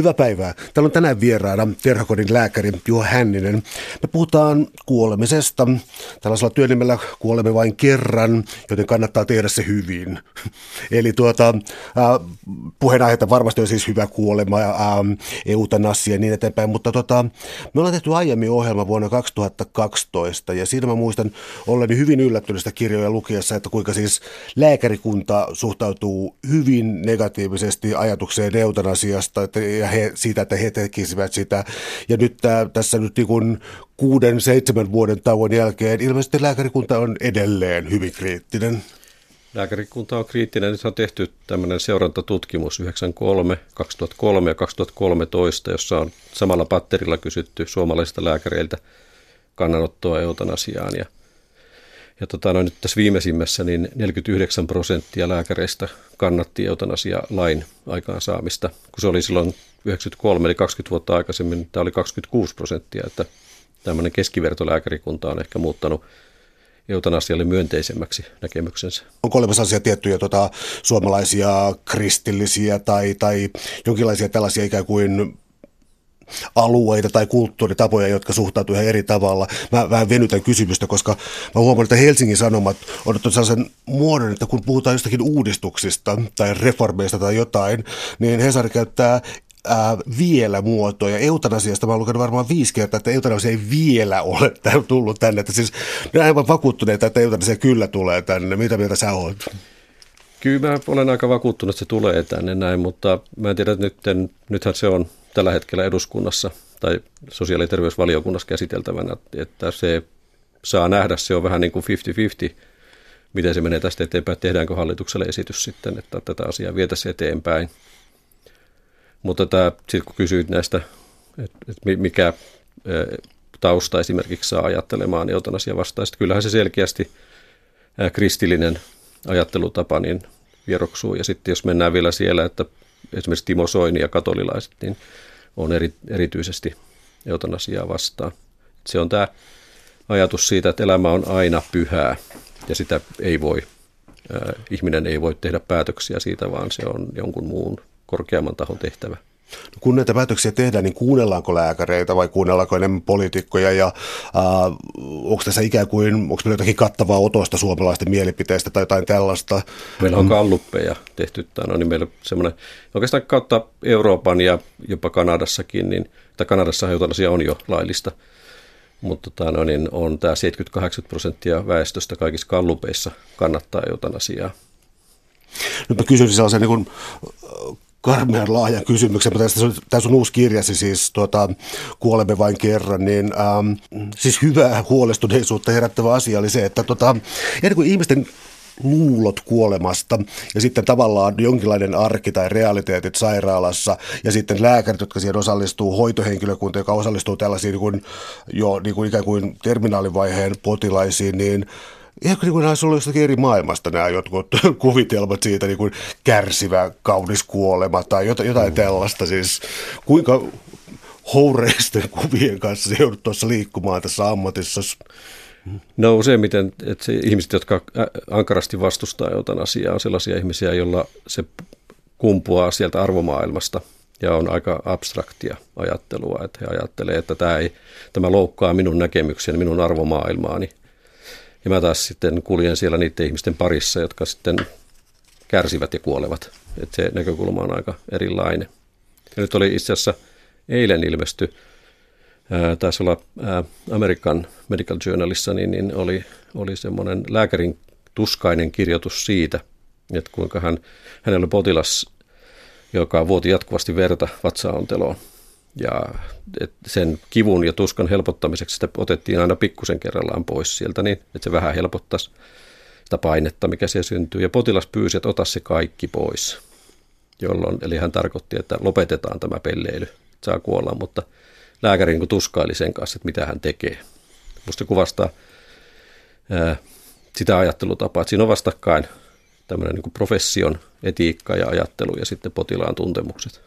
Hyvää päivää. Täällä on tänään vieraana Terhakodin lääkäri Juha Hänninen. Me puhutaan kuolemisesta. Tällaisella työnimellä kuolemme vain kerran, joten kannattaa tehdä se hyvin. Eli tuota, äh, puheenaiheita varmasti on siis hyvä kuolema, äh, eutanasia ja niin eteenpäin, mutta tota, me ollaan tehty aiemmin ohjelma vuonna 2012 ja siinä mä muistan olleni hyvin yllättyneistä kirjoja lukiessa, että kuinka siis lääkärikunta suhtautuu hyvin negatiivisesti ajatukseen eutanasiasta ja he, siitä, että he tekisivät sitä. Ja nyt tää, tässä nyt niin kuin kuuden, seitsemän vuoden tauon jälkeen ilmeisesti lääkärikunta on edelleen hyvin kriittinen. Lääkärikunta on kriittinen. Nyt on tehty tämmöinen seurantatutkimus 93, 2003 ja 2013, jossa on samalla patterilla kysytty suomalaisilta lääkäreiltä kannanottoa eutanasiaan. Ja, ja tota, no, nyt tässä viimeisimmässä niin 49 prosenttia lääkäreistä kannatti eutanasia lain aikaansaamista, kun se oli silloin 93 eli 20 vuotta aikaisemmin, niin tämä oli 26 prosenttia, että tämmöinen keskivertolääkärikunta on ehkä muuttanut eutanasialle myönteisemmäksi näkemyksensä. Onko olemassa asia tiettyjä tota, suomalaisia kristillisiä tai, tai jonkinlaisia tällaisia ikään kuin alueita tai kulttuuritapoja, jotka suhtautuu ihan eri tavalla. Mä vähän venytän kysymystä, koska mä huomaan, että Helsingin Sanomat on ottanut sellaisen muodon, että kun puhutaan jostakin uudistuksista tai reformeista tai jotain, niin Hesari käyttää ää, vielä muotoja. Eutanasiasta mä oon varmaan viisi kertaa, että eutanasia ei vielä ole tullut tänne. Että siis ne aivan vakuuttuneita, että eutanasia kyllä tulee tänne. Mitä mieltä sä oot? Kyllä mä olen aika vakuuttunut, että se tulee tänne näin, mutta mä en tiedä, että nyt, nythän se on tällä hetkellä eduskunnassa tai sosiaali- ja terveysvaliokunnassa käsiteltävänä, että se saa nähdä, se on vähän niin kuin 50-50, miten se menee tästä eteenpäin, tehdäänkö hallitukselle esitys sitten, että tätä asiaa vietäisiin eteenpäin. Mutta sitten kun kysyit näistä, että et mikä tausta esimerkiksi saa ajattelemaan eutanasia vastaista, kyllähän se selkeästi kristillinen ajattelutapa niin vieroksuu. Ja sitten jos mennään vielä siellä, että esimerkiksi Timo Soini ja katolilaiset niin on eri, erityisesti eutanasiaa vastaan. Se on tämä ajatus siitä, että elämä on aina pyhää ja sitä ei voi, äh, ihminen ei voi tehdä päätöksiä siitä, vaan se on jonkun muun korkeamman tahon tehtävä. No kun näitä päätöksiä tehdään, niin kuunnellaanko lääkäreitä vai kuunnellaanko enemmän poliitikkoja ja äh, onko tässä ikään kuin, onko meillä jotakin kattavaa otosta suomalaisten mielipiteistä tai jotain tällaista? Meillä on kalluppeja tehty, no, niin meillä on semmoinen, oikeastaan kautta Euroopan ja jopa Kanadassakin, niin, tai Kanadassa eutanasia on jo laillista, mutta tota, no, niin on tämä 78 prosenttia väestöstä kaikissa kallupeissa kannattaa eutanasiaa. Nyt mä kysyisin sellaisen niin kuin karmean laajan kysymyksen, mutta tässä, on uusi kirjasi siis tuota, Kuolemme vain kerran, niin ähm, siis hyvää huolestuneisuutta herättävä asia oli se, että tota, ennen kuin ihmisten luulot kuolemasta ja sitten tavallaan jonkinlainen arki tai realiteetit sairaalassa ja sitten lääkärit, jotka siihen osallistuu, hoitohenkilökunta, joka osallistuu tällaisiin niin kuin, jo niin kuin ikään kuin terminaalivaiheen potilaisiin, niin Ihan niin kuin olisi ollut jostakin eri maailmasta nämä jotkut kuvitelmat siitä niin kuin kärsivä, kaunis kuolema tai jotain, jotain tällaista. Siis kuinka houreisten kuvien kanssa joudut tuossa liikkumaan tässä ammatissa? No useimmiten että se ihmiset, jotka ankarasti vastustaa jotain asiaa, on sellaisia ihmisiä, joilla se kumpuaa sieltä arvomaailmasta ja on aika abstraktia ajattelua, että he ajattelee, että tämä, ei, tämä loukkaa minun näkemykseni, minun arvomaailmaani ja mä taas sitten kuljen siellä niiden ihmisten parissa, jotka sitten kärsivät ja kuolevat. Että se näkökulma on aika erilainen. Ja nyt oli itse asiassa eilen ilmesty, ää, taisi olla ää, American Medical Journalissa, niin, niin oli, oli semmoinen lääkärin tuskainen kirjoitus siitä, että kuinka hän, hänellä oli potilas, joka vuoti jatkuvasti verta vatsaonteloon. Ja sen kivun ja tuskan helpottamiseksi sitä otettiin aina pikkusen kerrallaan pois sieltä, niin että se vähän helpottaisi sitä painetta, mikä siellä syntyy. Ja potilas pyysi, että ota se kaikki pois. Jolloin, eli hän tarkoitti, että lopetetaan tämä pelleily, saa kuolla, mutta lääkäri niin tuskaili sen kanssa, että mitä hän tekee. Musta kuvastaa ää, sitä ajattelutapaa, että siinä on vastakkain tämmöinen niin profession etiikka ja ajattelu ja sitten potilaan tuntemukset.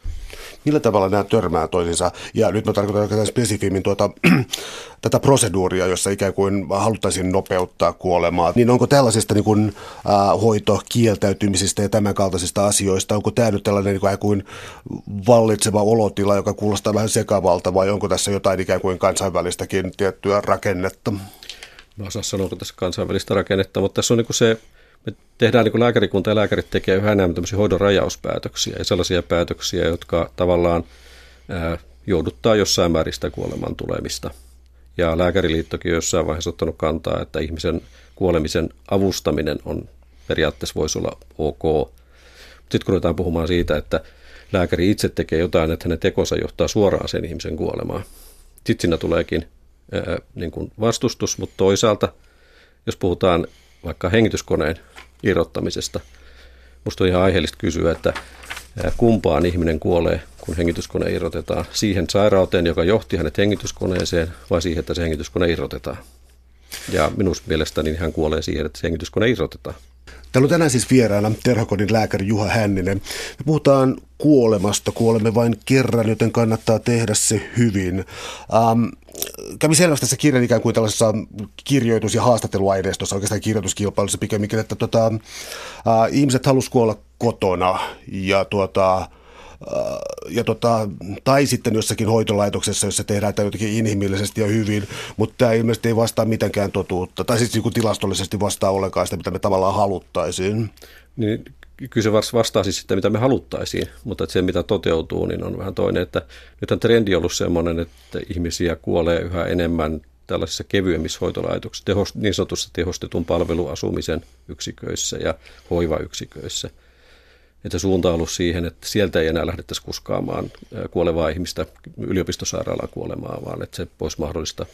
Millä tavalla nämä törmää toisiinsa? Ja nyt mä tarkoitan oikeastaan spesifimmin tuota, tätä proseduuria, jossa ikään kuin haluttaisiin nopeuttaa kuolemaa. Niin onko tällaisista niin kuin, äh, hoitokieltäytymisistä ja tämän kaltaisista asioista, onko tämä nyt tällainen ikään kuin vallitseva olotila, joka kuulostaa vähän sekavalta, vai onko tässä jotain ikään kuin kansainvälistäkin tiettyä rakennetta? Mä osaan sanoa, onko tässä kansainvälistä rakennetta, mutta tässä on niin se me tehdään niin kuin lääkärikunta ja lääkärit tekee yhä enemmän tämmöisiä hoidon rajauspäätöksiä ja sellaisia päätöksiä, jotka tavallaan ää, jouduttaa jossain määrin sitä kuoleman tulemista. Ja lääkäriliittokin on jossain vaiheessa ottanut kantaa, että ihmisen kuolemisen avustaminen on periaatteessa voisi olla ok. Sitten kun ruvetaan puhumaan siitä, että lääkäri itse tekee jotain, että hänen tekonsa johtaa suoraan sen ihmisen kuolemaan. Sitten siinä tuleekin ää, niin kuin vastustus, mutta toisaalta, jos puhutaan vaikka hengityskoneen irrottamisesta. Minusta on ihan aiheellista kysyä, että kumpaan ihminen kuolee, kun hengityskone irrotetaan. Siihen sairauteen, joka johti hänet hengityskoneeseen, vai siihen, että se hengityskone irrotetaan. Ja minun mielestäni hän kuolee siihen, että se hengityskone irrotetaan. Täällä on tänään siis vieraana Terhokodin lääkäri Juha Hänninen. Me puhutaan kuolemasta, kuolemme vain kerran, joten kannattaa tehdä se hyvin. Ähm, kävi selvästi tässä kirjan ikään kuin tällaisessa kirjoitus- ja haastatteluaineistossa, oikeastaan kirjoituskilpailussa pikemminkin, että tota, äh, ihmiset halusivat kuolla kotona ja tuota, ja tota, tai sitten jossakin hoitolaitoksessa, jossa tehdään tämä jotenkin inhimillisesti ja hyvin, mutta tämä ilmeisesti ei vastaa mitenkään totuutta, tai siis niin tilastollisesti vastaa ollenkaan sitä, mitä me tavallaan haluttaisiin. Niin, kyllä se vastaa siis sitä, mitä me haluttaisiin, mutta se, mitä toteutuu, niin on vähän toinen. Että nyt on trendi ollut sellainen, että ihmisiä kuolee yhä enemmän tällaisissa kevyemmissä hoitolaitoksissa, tehos, niin sanotussa tehostetun palveluasumisen yksiköissä ja hoivayksiköissä – että suunta on ollut siihen, että sieltä ei enää lähdettäisi kuskaamaan kuolevaa ihmistä yliopistosairaalaan kuolemaan, vaan että se voisi mahdollista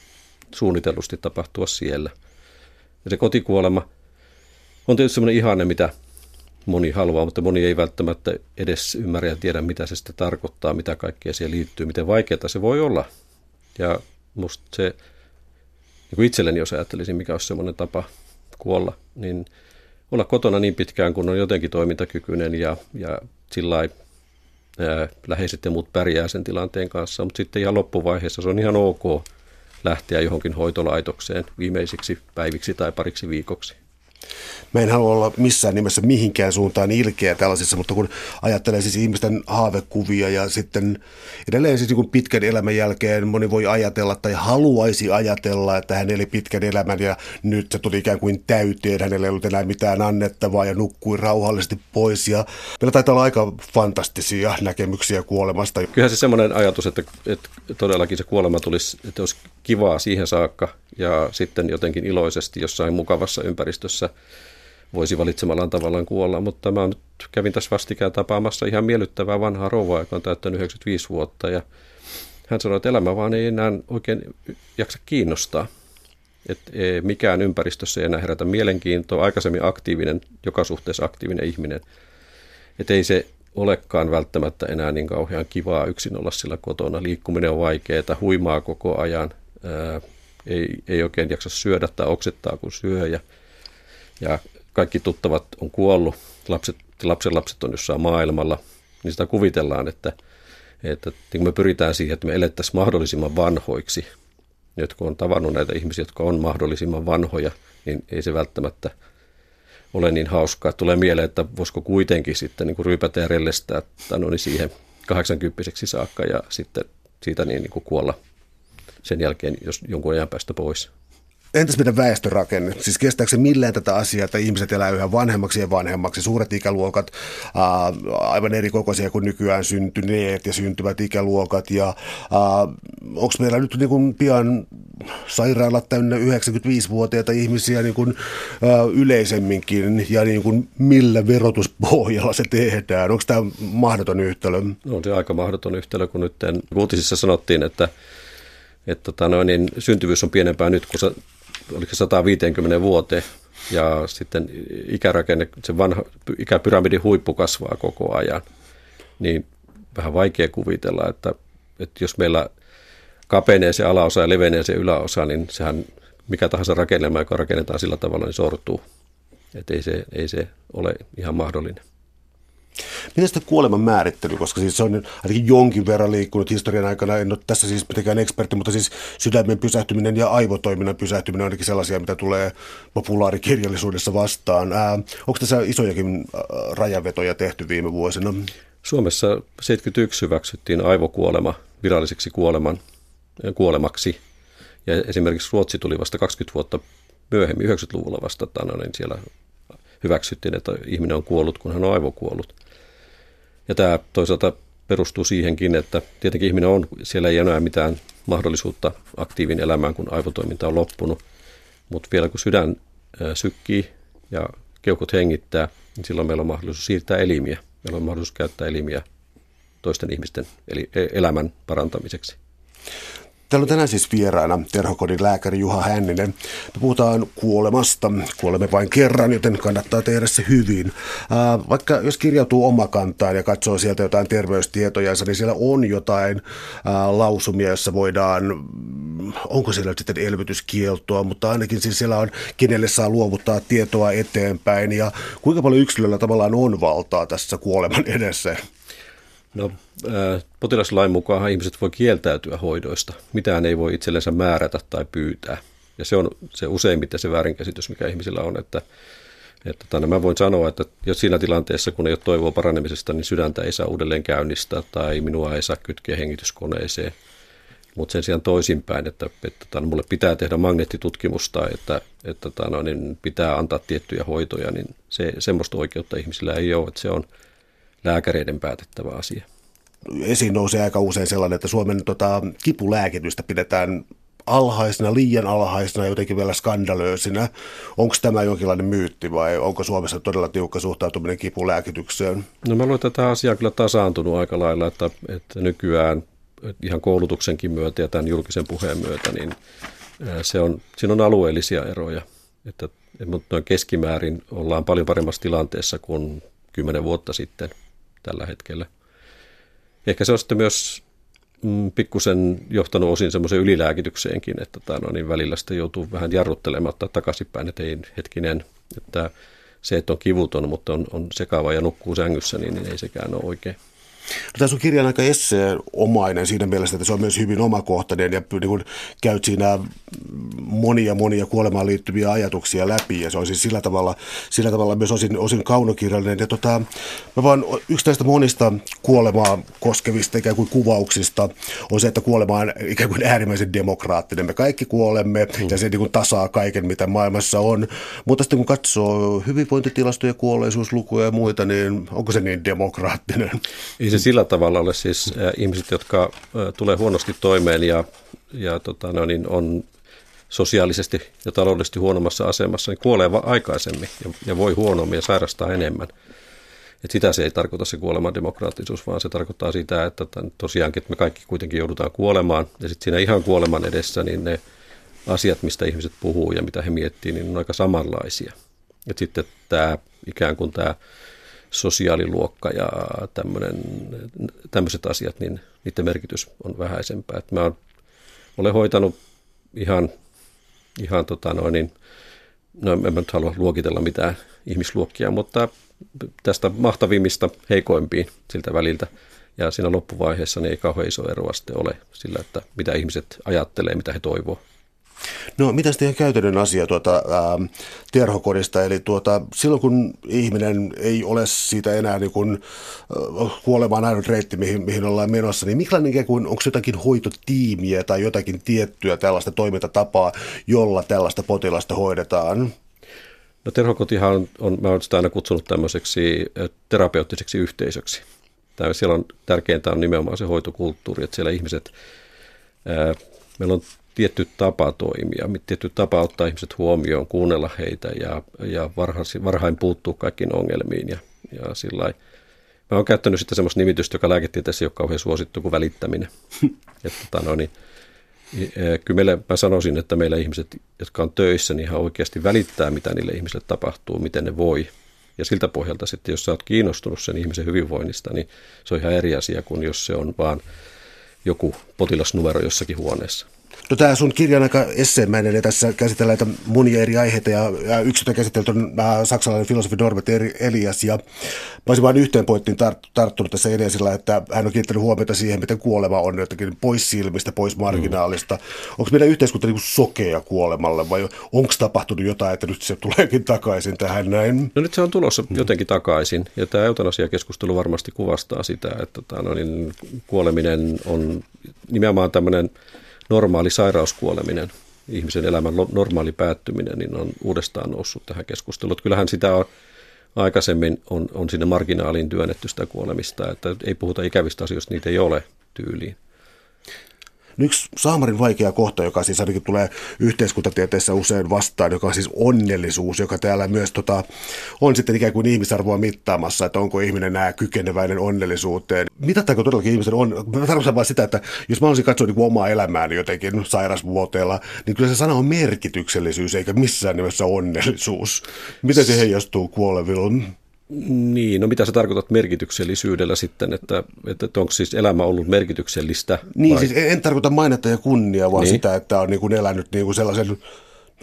suunnitellusti tapahtua siellä. Ja se kotikuolema on tietysti sellainen ihanne, mitä moni haluaa, mutta moni ei välttämättä edes ymmärrä ja tiedä, mitä se sitten tarkoittaa, mitä kaikkea siihen liittyy, miten vaikeaa se voi olla. Ja musta se, niin kuin itselleni jos ajattelisin, mikä olisi semmoinen tapa kuolla, niin – olla kotona niin pitkään, kun on jotenkin toimintakykyinen ja, ja sillä läheiset ja muut pärjää sen tilanteen kanssa, mutta sitten ihan loppuvaiheessa se on ihan ok lähteä johonkin hoitolaitokseen viimeisiksi päiviksi tai pariksi viikoksi. Mä en halua olla missään nimessä mihinkään suuntaan ilkeä tällaisessa, mutta kun ajattelee siis ihmisten haavekuvia ja sitten edelleen siis niin pitkän elämän jälkeen moni voi ajatella tai haluaisi ajatella, että hän eli pitkän elämän ja nyt se tuli ikään kuin täyteen, hänellä ei ollut enää mitään annettavaa ja nukkui rauhallisesti pois ja meillä taitaa olla aika fantastisia näkemyksiä kuolemasta. Kyllähän se semmoinen ajatus, että, että todellakin se kuolema tulisi, että olisi kivaa siihen saakka ja sitten jotenkin iloisesti jossain mukavassa ympäristössä voisi valitsemallaan tavallaan kuolla, mutta mä nyt kävin tässä vastikään tapaamassa ihan miellyttävää vanhaa rouvaa, joka on täyttänyt 95 vuotta ja hän sanoi, että elämä vaan ei enää oikein jaksa kiinnostaa. Että mikään ympäristössä ei enää herätä mielenkiintoa. Aikaisemmin aktiivinen, joka suhteessa aktiivinen ihminen. Että ei se olekaan välttämättä enää niin kauhean kivaa yksin olla sillä kotona. Liikkuminen on vaikeaa, huimaa koko ajan, ää, ei, ei oikein jaksa syödä tai oksettaa kun syö ja, ja kaikki tuttavat on kuollut, lapset, lapsen lapset on jossain maailmalla, niin sitä kuvitellaan, että, että niin me pyritään siihen, että me elettäisiin mahdollisimman vanhoiksi. Jotka on tavannut näitä ihmisiä, jotka on mahdollisimman vanhoja, niin ei se välttämättä ole niin hauskaa. Tulee mieleen, että voisiko kuitenkin sitten niin kuin ryypätä ja rellestää no niin siihen 80 saakka ja sitten siitä niin, niin kuin kuolla sen jälkeen, jos jonkun ajan päästä pois. Entäs meidän väestörakenne? Siis kestääkö se millään tätä asiaa, että ihmiset elää yhä vanhemmaksi ja vanhemmaksi? Suuret ikäluokat, ää, aivan eri kokoisia kuin nykyään syntyneet ja syntyvät ikäluokat. Ja onko meillä nyt niin kuin pian sairaalat täynnä 95-vuotiaita ihmisiä niin kuin, ää, yleisemminkin? Ja niin kuin millä verotuspohjalla se tehdään? Onko tämä mahdoton yhtälö? No, on se aika mahdoton yhtälö, kun nyt uutisissa sanottiin, että että tota noin, niin syntyvyys on pienempää nyt kuin oliko 150 vuoteen ja sitten ikärakenne, se vanha ikäpyramidin huippu kasvaa koko ajan, niin vähän vaikea kuvitella, että, että jos meillä kapenee se alaosa ja levenee se yläosa, niin sehän mikä tahansa rakennelma, joka rakennetaan sillä tavalla, niin sortuu. Että ei se, ei se ole ihan mahdollinen. Miten sitten kuoleman määrittely, koska siis se on ainakin jonkin verran liikkunut historian aikana, en ole tässä siis mitenkään ekspertti, mutta siis sydämen pysähtyminen ja aivotoiminnan pysähtyminen on ainakin sellaisia, mitä tulee populaarikirjallisuudessa vastaan. Ää, onko tässä isojakin rajavetoja tehty viime vuosina? Suomessa 71 hyväksyttiin aivokuolema viralliseksi kuoleman, kuolemaksi. Ja esimerkiksi Ruotsi tuli vasta 20 vuotta myöhemmin, 90-luvulla vasta, niin siellä hyväksyttiin, että ihminen on kuollut, kun hän on aivokuollut. Ja tämä toisaalta perustuu siihenkin, että tietenkin ihminen on, siellä ei enää mitään mahdollisuutta aktiivin elämään, kun aivotoiminta on loppunut. Mutta vielä kun sydän sykkii ja keuhkot hengittää, niin silloin meillä on mahdollisuus siirtää elimiä. Meillä on mahdollisuus käyttää elimiä toisten ihmisten eli e-, elämän parantamiseksi. Täällä on tänään siis vieraana terhokodin lääkäri Juha Hänninen. Me puhutaan kuolemasta. Kuolemme vain kerran, joten kannattaa tehdä se hyvin. vaikka jos kirjautuu omakantaan ja katsoo sieltä jotain terveystietoja, niin siellä on jotain lausumia, joissa voidaan, onko siellä sitten elvytyskieltoa, mutta ainakin siis siellä on, kenelle saa luovuttaa tietoa eteenpäin ja kuinka paljon yksilöllä tavallaan on valtaa tässä kuoleman edessä. No, potilaslain mukaan ihmiset voi kieltäytyä hoidoista. Mitään ei voi itsellensä määrätä tai pyytää. Ja se on se useimmiten se väärinkäsitys, mikä ihmisillä on, että, että tänne mä voin sanoa, että jos siinä tilanteessa, kun ei ole toivoa paranemisesta, niin sydäntä ei saa uudelleen käynnistää tai minua ei saa kytkeä hengityskoneeseen. Mutta sen sijaan toisinpäin, että, että tämän, mulle pitää tehdä magneettitutkimusta, että, että tämän, niin pitää antaa tiettyjä hoitoja, niin se, semmoista oikeutta ihmisillä ei ole, että se on – lääkäreiden päätettävä asia. Esiin nousee aika usein sellainen, että Suomen tota, kipulääkitystä pidetään alhaisena, liian alhaisena, jotenkin vielä skandalöisinä. Onko tämä jonkinlainen myytti vai onko Suomessa todella tiukka suhtautuminen kipulääkitykseen? No mä luulen, että tämä asia on kyllä tasaantunut aika lailla, että, että nykyään ihan koulutuksenkin myötä ja tämän julkisen puheen myötä, niin se on, siinä on alueellisia eroja. Että, mutta noin keskimäärin ollaan paljon paremmassa tilanteessa kuin kymmenen vuotta sitten tällä hetkellä. Ehkä se on sitten myös mm, pikkusen johtanut osin semmoisen ylilääkitykseenkin, että tota, no niin välillä sitten joutuu vähän jarruttelemaan takaisinpäin, että ei hetkinen, että se, että on kivuton, mutta on, on sekaava ja nukkuu sängyssä, niin, niin ei sekään ole oikein. No, tässä on kirjan aika esseenomainen siinä mielessä, että se on myös hyvin omakohtainen ja niin kuin käyt siinä monia monia kuolemaan liittyviä ajatuksia läpi ja se on siis sillä tavalla, sillä tavalla myös osin, osin kaunokirjallinen. Ja tota, mä vaan, yksi näistä monista kuolemaa koskevista ikään kuin kuvauksista on se, että kuolema on ikään kuin äärimmäisen demokraattinen. Me kaikki kuolemme mm. ja se niin kuin tasaa kaiken, mitä maailmassa on. Mutta sitten kun katsoo hyvinvointitilastoja, kuolleisuuslukuja ja muita, niin onko se niin demokraattinen? Ei se sillä tavalla ole siis ihmiset, jotka tulee huonosti toimeen ja, ja tota, no, niin on sosiaalisesti ja taloudellisesti huonommassa asemassa, niin kuolee aikaisemmin ja, ja voi huonommin ja sairastaa enemmän. Et sitä se ei tarkoita se kuoleman demokraattisuus, vaan se tarkoittaa sitä, että tosiaankin että me kaikki kuitenkin joudutaan kuolemaan. Ja sitten siinä ihan kuoleman edessä, niin ne asiat, mistä ihmiset puhuu ja mitä he miettii, niin on aika samanlaisia. Et sitten tämä ikään kuin tämä sosiaaliluokka ja tämmöiset asiat, niin niiden merkitys on vähäisempää. Et mä olen hoitanut ihan, ihan tota noin, niin, no en mä nyt halua luokitella mitään ihmisluokkia, mutta tästä mahtavimmista heikoimpiin siltä väliltä. Ja siinä loppuvaiheessa niin ei kauhean iso ero ole sillä, että mitä ihmiset ajattelee, mitä he toivoo. No mitä sitten ihan käytännön asia tuota, ää, terhokodista, eli tuota, silloin kun ihminen ei ole siitä enää niin kuin, äh, kuolemaan ainut reitti, mihin, mihin ollaan menossa, niin millainen kuin, onko jotakin hoitotiimiä tai jotakin tiettyä tällaista toimintatapaa, jolla tällaista potilasta hoidetaan? No terhokotihan on, on mä olen sitä aina kutsunut tämmöiseksi terapeuttiseksi yhteisöksi. Tämä, siellä on tärkeintä on nimenomaan se hoitokulttuuri, että siellä ihmiset, ää, meillä on tietty tapa toimia, tietty tapa ottaa ihmiset huomioon, kuunnella heitä ja, ja varhain, varhain puuttuu kaikkiin ongelmiin ja, ja sillä Mä oon käyttänyt sitten semmoista nimitystä, joka lääketieteessä ei ole kauhean suosittu kuin välittäminen. että, tota, no, niin, e, kyllä meille, mä sanoisin, että meillä ihmiset, jotka on töissä, niin ihan oikeasti välittää, mitä niille ihmisille tapahtuu, miten ne voi. Ja siltä pohjalta sitten, jos sä oot kiinnostunut sen ihmisen hyvinvoinnista, niin se on ihan eri asia kuin jos se on vaan joku potilasnumero jossakin huoneessa. No tämä sun kirjan aika esseemäinen ja tässä käsitellään näitä monia eri aiheita ja, ja yksi, jota käsitelty on äh, saksalainen filosofi Norbert Elias ja mä olisin vain yhteen pointtiin tart, tarttunut tässä edesillä, että hän on kiinnittänyt huomiota siihen, miten kuolema on jotenkin pois silmistä, pois marginaalista. Mm. Onko meidän yhteiskunta niin sokea kuolemalle vai onko tapahtunut jotain, että nyt se tuleekin takaisin tähän näin? No nyt se on tulossa mm. jotenkin takaisin ja tämä eutanasiakeskustelu varmasti kuvastaa sitä, että tämä, no niin, kuoleminen on nimenomaan tämmöinen normaali sairauskuoleminen, ihmisen elämän normaali päättyminen, niin on uudestaan noussut tähän keskusteluun. Kyllähän sitä on aikaisemmin on, on sinne marginaaliin työnnetty sitä kuolemista, että ei puhuta ikävistä asioista, niitä ei ole tyyliin. Yksi saamarin vaikea kohta, joka siis ainakin tulee yhteiskuntatieteessä usein vastaan, joka on siis onnellisuus, joka täällä myös tota, on sitten ikään kuin ihmisarvoa mittaamassa, että onko ihminen nämä kykeneväinen onnellisuuteen. Mitattaako todellakin ihmisen on? Mä tarkoitan vain sitä, että jos mä olisin katsoa niin omaa elämääni jotenkin sairasvuoteella, niin kyllä se sana on merkityksellisyys eikä missään nimessä onnellisuus. Miten se heijastuu kuoleville? Niin, no mitä sä tarkoitat merkityksellisyydellä sitten, että, että onko siis elämä ollut merkityksellistä? Niin, vai? siis en tarkoita mainetta ja kunnia, vaan niin. sitä, että on niin kuin elänyt niin kuin sellaisen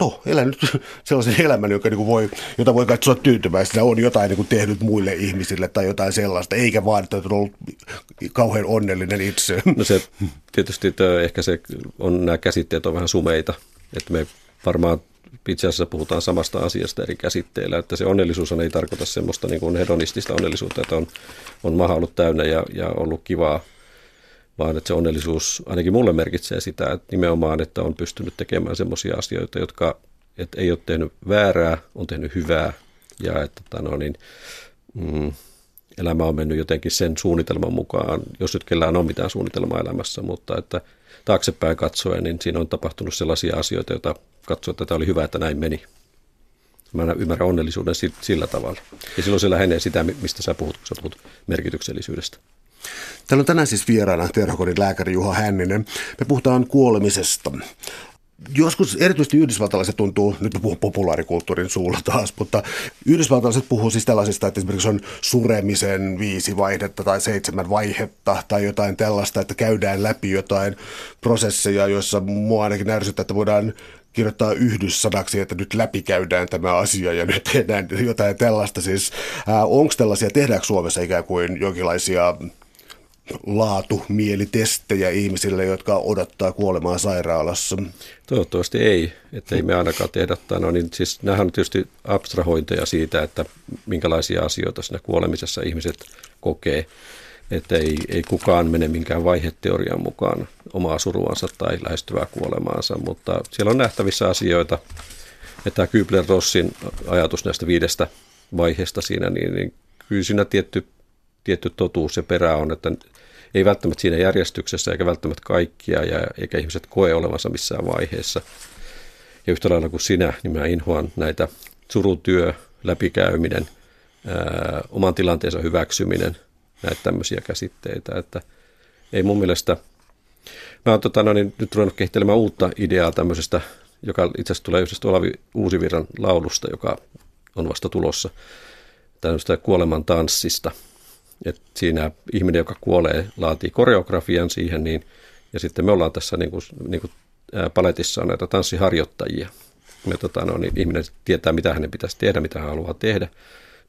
no, elänyt sellaisen elämän, joka niin kuin voi, jota voi katsoa tyytyväisenä, on jotain niin kuin tehnyt muille ihmisille tai jotain sellaista, eikä vaan, että on ollut kauhean onnellinen itse. No se tietysti että ehkä se on, nämä käsitteet on vähän sumeita, että me varmaan itse asiassa puhutaan samasta asiasta eri käsitteillä, että se onnellisuus ei tarkoita semmoista niin kuin hedonistista onnellisuutta, että on, on maha ollut täynnä ja, ja ollut kivaa, vaan että se onnellisuus ainakin mulle merkitsee sitä, että nimenomaan, että on pystynyt tekemään semmoisia asioita, jotka että ei ole tehnyt väärää, on tehnyt hyvää ja että no niin, mm, elämä on mennyt jotenkin sen suunnitelman mukaan, jos nyt kellään on mitään suunnitelmaa elämässä, mutta että taaksepäin katsoen, niin siinä on tapahtunut sellaisia asioita, joita katsoo, että tämä oli hyvä, että näin meni. Mä ymmärrän onnellisuuden sillä tavalla. Ja silloin se lähenee sitä, mistä sä puhut, kun sä puhut merkityksellisyydestä. Täällä on tänään siis vieraana terhokodin lääkäri Juha Hänninen. Me puhutaan kuolemisesta. Joskus erityisesti yhdysvaltalaiset tuntuu, nyt mä puhun populaarikulttuurin suulla taas, mutta yhdysvaltalaiset puhuu siis tällaisista, että esimerkiksi on suremisen viisi vaihdetta tai seitsemän vaihetta tai jotain tällaista, että käydään läpi jotain prosesseja, joissa mua ainakin ärsyttää, että voidaan kirjoittaa yhdyssanaksi, että nyt läpikäydään tämä asia ja nyt tehdään jotain tällaista. Siis, onko tällaisia, tehdäänkö Suomessa ikään kuin jonkinlaisia laatumielitestejä ihmisille, jotka odottaa kuolemaa sairaalassa? Toivottavasti ei, että ei me ainakaan tehdä. No niin, siis nämähän on tietysti abstrahointeja siitä, että minkälaisia asioita siinä kuolemisessa ihmiset kokee. Että ei, ei kukaan mene minkään vaiheteorian mukaan omaa suruansa tai lähestyvää kuolemaansa, mutta siellä on nähtävissä asioita, että Kübler-Rossin ajatus näistä viidestä vaiheesta siinä, niin, niin kyllä siinä tietty, tietty totuus ja perä on, että ei välttämättä siinä järjestyksessä eikä välttämättä kaikkia ja eikä ihmiset koe olevansa missään vaiheessa. Ja yhtä lailla kuin sinä, niin mä inhoan näitä surutyö, läpikäyminen, ää, oman tilanteensa hyväksyminen, näitä tämmöisiä käsitteitä, että ei mun mielestä, mä oon tota, no, niin, nyt ruvennut kehittelemään uutta ideaa tämmöisestä, joka itse asiassa tulee yhdestä Olavi Uusivirran laulusta, joka on vasta tulossa, tämmöistä kuoleman tanssista – et siinä ihminen, joka kuolee, laatii koreografian siihen, niin, ja sitten me ollaan tässä niin kuin, niin kuin paletissa on näitä tanssiharjoittajia. Me, tota, no, niin ihminen tietää, mitä hänen pitäisi tehdä, mitä hän haluaa tehdä.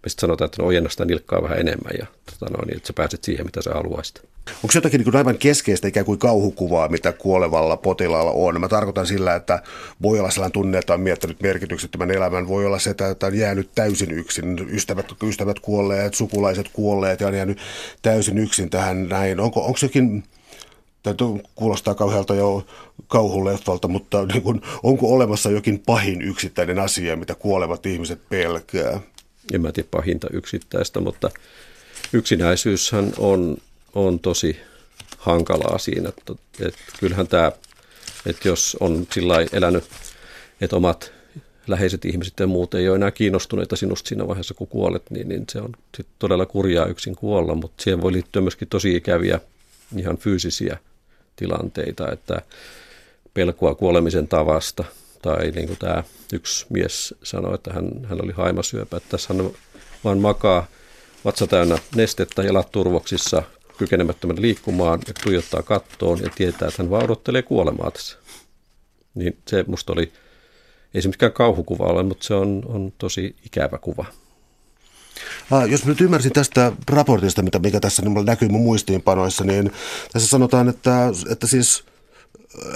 Sitten sanotaan, että no ojenna sitä nilkkaa vähän enemmän ja tota, no, niin, että sä pääset siihen, mitä sä haluaisit. Onko jotakin niin aivan keskeistä ikään kuin kauhukuvaa, mitä kuolevalla potilaalla on? Mä tarkoitan sillä, että voi olla sellainen tunne, että on miettinyt merkityksettömän elämän. Voi olla se, että on jäänyt täysin yksin. Ystävät, ystävät kuolleet, sukulaiset kuolleet ja on jäänyt täysin yksin tähän näin. Onko, onko jokin Täytyy kuulostaa kauhealta jo kauhuleffalta, mutta niin kun, onko olemassa jokin pahin yksittäinen asia, mitä kuolevat ihmiset pelkää? En mä tiedä pahinta yksittäistä, mutta yksinäisyyshän on on tosi hankalaa siinä. Että, että kyllähän tämä, että jos on sillä elänyt, että omat läheiset ihmiset ja muut ei ole enää kiinnostuneita sinusta siinä vaiheessa, kun kuolet, niin, niin se on sit todella kurjaa yksin kuolla, mutta siihen voi liittyä myöskin tosi ikäviä ihan fyysisiä tilanteita, että pelkoa kuolemisen tavasta, tai niin kuin tämä yksi mies sanoi, että hän, hän oli haimasyöpä, että tässä hän vaan makaa vatsa täynnä nestettä, jalat turvoksissa, kykenemättömän liikkumaan ja tuijottaa kattoon ja tietää, että hän vaan odottelee kuolemaa tässä. Niin se musta oli, ei se mikään kauhukuva ole, mutta se on, on tosi ikävä kuva. Ah, jos nyt ymmärsin tästä raportista, mitä, mikä tässä niin näkyy mun muistiinpanoissa, niin tässä sanotaan, että, että siis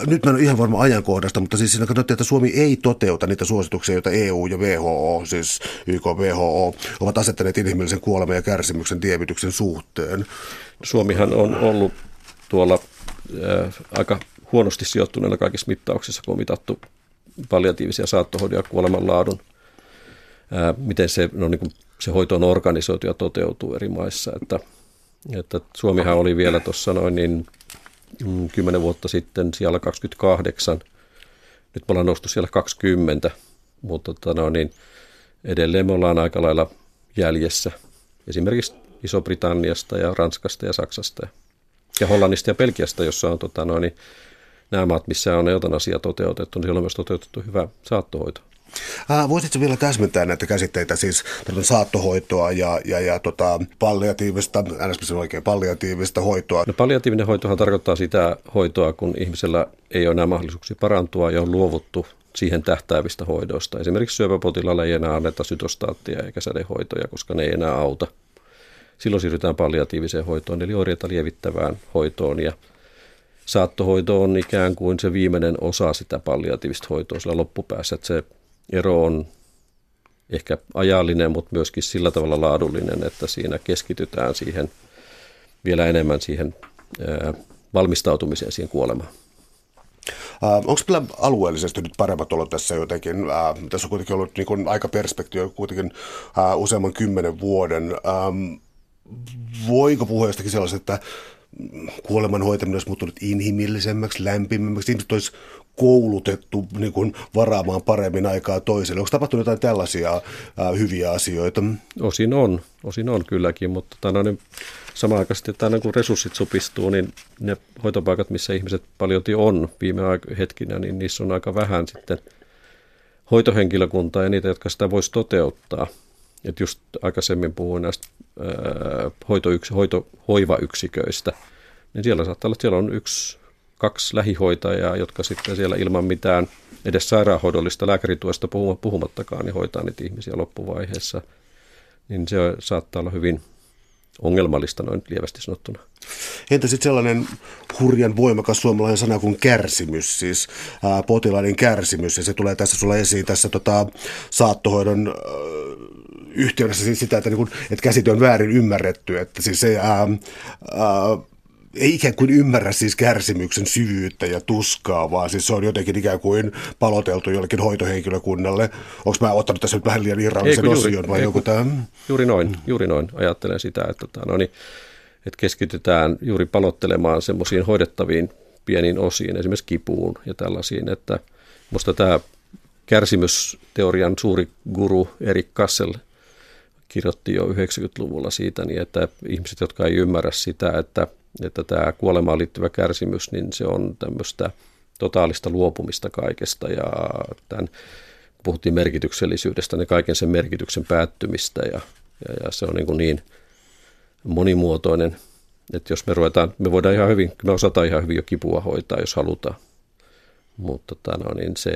nyt mä en ole ihan varma ajankohdasta, mutta siis siinä katsottiin, että Suomi ei toteuta niitä suosituksia, joita EU ja WHO, siis YK WHO, ovat asettaneet inhimillisen kuoleman ja kärsimyksen tievityksen suhteen. Suomihan on ollut tuolla äh, aika huonosti sijoittuneena kaikissa mittauksissa, kun on mitattu palliatiivisia saattohoidon ja kuolemanlaadun. Äh, miten se, no niin kuin se hoito on organisoitu ja toteutuu eri maissa. Että, että Suomihan oli vielä tuossa noin niin 10 vuotta sitten siellä 28, nyt me ollaan noustu siellä 20, mutta tota no, niin edelleen me ollaan aika lailla jäljessä esimerkiksi Iso-Britanniasta ja Ranskasta ja Saksasta ja Hollannista ja Pelkiasta, jossa on tota no, niin, nämä maat, missä on eutanasia toteutettu, niin siellä on myös toteutettu hyvä saattohoito. Voisitko vielä täsmentää näitä käsitteitä, siis saattohoitoa ja, ja, ja tota, palliatiivista, siis oikein palliatiivista hoitoa? No, palliatiivinen hoitohan tarkoittaa sitä hoitoa, kun ihmisellä ei ole enää mahdollisuuksia parantua ja on luovuttu siihen tähtäävistä hoidoista. Esimerkiksi syöpäpotilaalle ei enää anneta sytostaattia eikä sädehoitoja, koska ne ei enää auta. Silloin siirrytään palliatiiviseen hoitoon, eli oireita lievittävään hoitoon ja saattohoito on ikään kuin se viimeinen osa sitä palliatiivista hoitoa sillä loppupäässä, että se ero on ehkä ajallinen, mutta myöskin sillä tavalla laadullinen, että siinä keskitytään siihen vielä enemmän siihen valmistautumiseen siihen kuolemaan. Onko meillä alueellisesti nyt paremmat olot tässä jotenkin? Äh, tässä on kuitenkin ollut niin kuin aikaperspektiivi kuitenkin äh, useamman kymmenen vuoden. Ähm, voiko puhua jostakin sellaisesta, että kuoleman hoitaminen olisi muuttunut inhimillisemmäksi, lämpimmämmäksi, ihmiset olisi koulutettu niin kuin varaamaan paremmin aikaa toiselle. Onko tapahtunut jotain tällaisia ää, hyviä asioita? Osin on, osin on kylläkin, mutta tänään, niin samanaikaisesti, että aina kun resurssit supistuu, niin ne hoitopaikat, missä ihmiset paljon on viime hetkinä, niin niissä on aika vähän sitten hoitohenkilökuntaa ja niitä, jotka sitä voisi toteuttaa. että just aikaisemmin puhuin näistä ää, hoitoyks, hoito, hoivayksiköistä, niin siellä saattaa olla, että siellä on yksi kaksi lähihoitajaa, jotka sitten siellä ilman mitään edes sairaanhoidollista lääkärituesta puhumattakaan, niin hoitaa niitä ihmisiä loppuvaiheessa. Niin se saattaa olla hyvin ongelmallista noin lievästi sanottuna. Entä sitten sellainen hurjan voimakas suomalainen sana kuin kärsimys, siis ää, potilaiden kärsimys, ja se tulee tässä sulla esiin tässä tota, saattohoidon yhteydessä siis sitä, että, niin kun, että käsite on väärin ymmärretty, että siis se ää, ää, ei ikään kuin ymmärrä siis kärsimyksen syvyyttä ja tuskaa, vaan siis se on jotenkin ikään kuin paloteltu jollekin hoitohenkilökunnalle. Onko mä ottanut tässä nyt vähän liian irrallisen osion vai joku tämä? Juuri noin, juuri noin. Ajattelen sitä, että, tota, no niin, että keskitytään juuri palottelemaan semmoisiin hoidettaviin pieniin osiin, esimerkiksi kipuun ja tällaisiin, että musta tämä kärsimysteorian suuri guru Erik Kassel kirjoitti jo 90-luvulla siitä, niin että ihmiset, jotka ei ymmärrä sitä, että että tämä kuolemaan liittyvä kärsimys, niin se on tämmöistä totaalista luopumista kaikesta. Ja tämän, puhuttiin merkityksellisyydestä, niin kaiken sen merkityksen päättymistä. Ja, ja, ja se on niin, kuin niin monimuotoinen, että jos me ruvetaan, me voidaan ihan hyvin, me osataan ihan hyvin jo kipua hoitaa, jos halutaan, mutta tota, no, niin se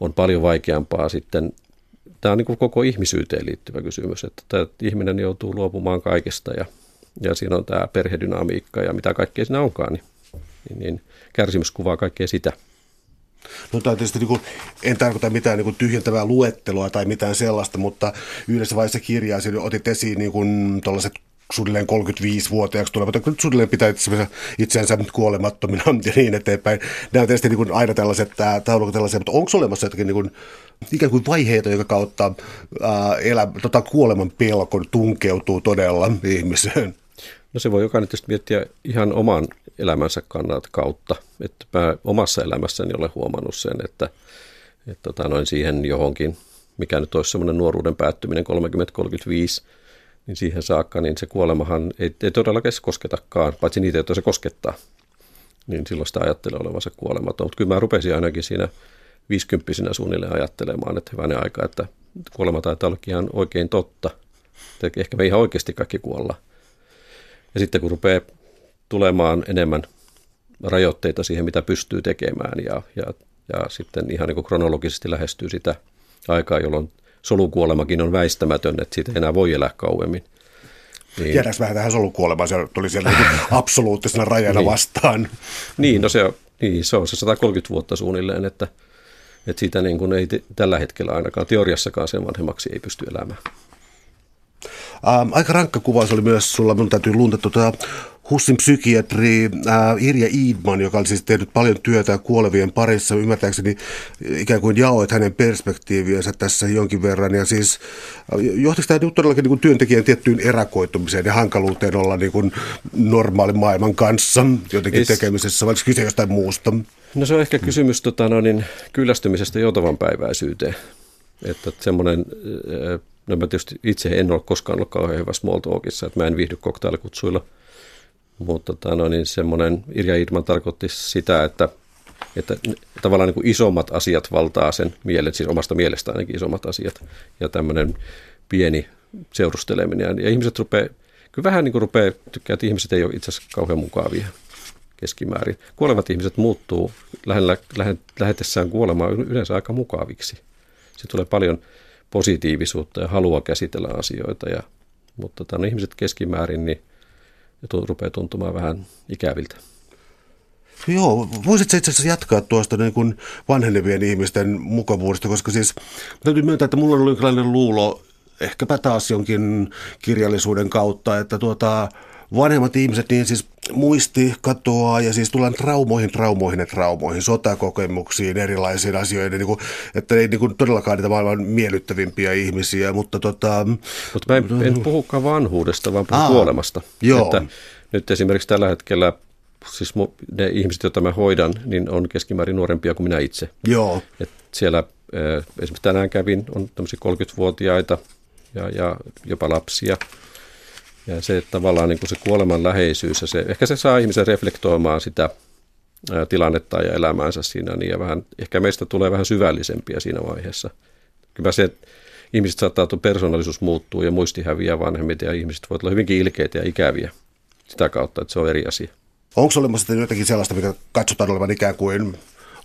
on paljon vaikeampaa sitten. Tämä on niin koko ihmisyyteen liittyvä kysymys, että tämä ihminen joutuu luopumaan kaikesta ja ja siinä on tämä perhedynamiikka ja mitä kaikkea siinä onkaan, niin, niin, niin kärsimys kuvaa kaikkea sitä. No tämä tietysti niin kuin, en tarkoita mitään niin kuin tyhjentävää luettelua tai mitään sellaista, mutta yhdessä vaiheessa kirjaa otit esiin niin kuin suunnilleen 35-vuotiaaksi tulevat, nyt suunnilleen pitää itseänsä kuolemattomina ja niin eteenpäin. Nämä on tietysti niin kuin aina tällaiset taulukot tällaisia, mutta onko olemassa jotakin niin kuin, ikään kuin vaiheita, joka kautta ää, elä, tota, kuoleman pelko tunkeutuu todella ihmiseen? No se voi jokainen tietysti miettiä ihan oman elämänsä kannalta kautta. Että mä omassa elämässäni olen huomannut sen, että, että tota noin siihen johonkin, mikä nyt olisi semmoinen nuoruuden päättyminen 30-35, niin siihen saakka, niin se kuolemahan ei, ei todellakaan kosketakaan, paitsi niitä, joita se koskettaa. Niin silloin sitä ajattelee olevansa kuolematon. Mutta kyllä mä rupesin ainakin siinä viisikymppisinä suunnilleen ajattelemaan, että hyvänen aika, että kuolema taitaa olla ihan oikein totta. Että ehkä me ihan oikeasti kaikki kuolla. Ja sitten kun rupeaa tulemaan enemmän rajoitteita siihen, mitä pystyy tekemään ja, ja ja sitten ihan niin kuin kronologisesti lähestyy sitä aikaa, jolloin solukuolemakin on väistämätön, että siitä ei enää voi elää kauemmin. Niin. Jäädäänkö vähän tähän solukuolemaan, se tuli siellä niin absoluuttisena rajana niin. vastaan. Niin, no se, niin, se on se 130 vuotta suunnilleen, että, että siitä niin kuin ei t- tällä hetkellä ainakaan teoriassakaan sen vanhemmaksi ei pysty elämään. Ähm, aika rankka kuvaus oli myös sulla, minun täytyy lunta tuota HUSin psykiatri äh, Irja Iidman, joka oli siis tehnyt paljon työtä kuolevien parissa, ymmärtääkseni ikään kuin jaoit hänen perspektiiviensä tässä jonkin verran. Ja siis johtiko tämä nyt todellakin niin kuin työntekijän tiettyyn erakoitumiseen ja hankaluuteen olla niin kuin normaalin maailman kanssa jotenkin es... tekemisessä, vai kyse jostain muusta? No se on ehkä kysymys tota, no niin, kyllästymisestä joutavan päiväisyyteen. Että semmoinen äh, No mä tietysti itse en ole koskaan ollut kauhean hyvä small talkissa, että mä en viihdy koktailikutsuilla. Mutta tota, no niin semmoinen Irja Idman tarkoitti sitä, että, että tavallaan niin kuin isommat asiat valtaa sen mielen, siis omasta mielestä ainakin isommat asiat. Ja tämmöinen pieni seurusteleminen. Ja ihmiset rupeaa, kyllä vähän niin kuin rupeaa tykkää, että ihmiset ei ole itse asiassa kauhean mukavia keskimäärin. Kuolevat ihmiset muuttuu lähellä, lähetessään kuolemaan yleensä aika mukaviksi. Se tulee paljon positiivisuutta ja halua käsitellä asioita. Ja, mutta tämän ihmiset keskimäärin niin rupeaa tuntumaan vähän ikäviltä. Joo, voisitko itse asiassa jatkaa tuosta niin kuin vanhenevien ihmisten mukavuudesta, koska siis täytyy myöntää, että mulla ollut jonkinlainen luulo, ehkäpä taas jonkin kirjallisuuden kautta, että tuota, vanhemmat ihmiset, niin siis muisti katoaa ja siis tullaan traumoihin, traumoihin ja traumoihin, sotakokemuksiin, erilaisiin asioihin, niin kuin, että ei niin kuin todellakaan niitä maailman miellyttävimpiä ihmisiä, mutta tota... Mutta mä en, en puhukaan vanhuudesta, vaan puhun Aa, kuolemasta. Joo. Että nyt esimerkiksi tällä hetkellä siis ne ihmiset, joita mä hoidan, niin on keskimäärin nuorempia kuin minä itse. Joo. Et siellä esimerkiksi tänään kävin, on tämmöisiä 30-vuotiaita ja, ja jopa lapsia – ja se että tavallaan niin kuin se kuoleman läheisyys, ja se, ehkä se saa ihmisen reflektoimaan sitä tilannetta ja elämäänsä siinä, niin ja vähän, ehkä meistä tulee vähän syvällisempiä siinä vaiheessa. Kyllä se, että ihmiset saattaa, että persoonallisuus muuttuu ja muisti häviää vanhemmit ja ihmiset voivat olla hyvinkin ilkeitä ja ikäviä sitä kautta, että se on eri asia. Onko olemassa jotakin sellaista, mikä katsotaan olevan ikään kuin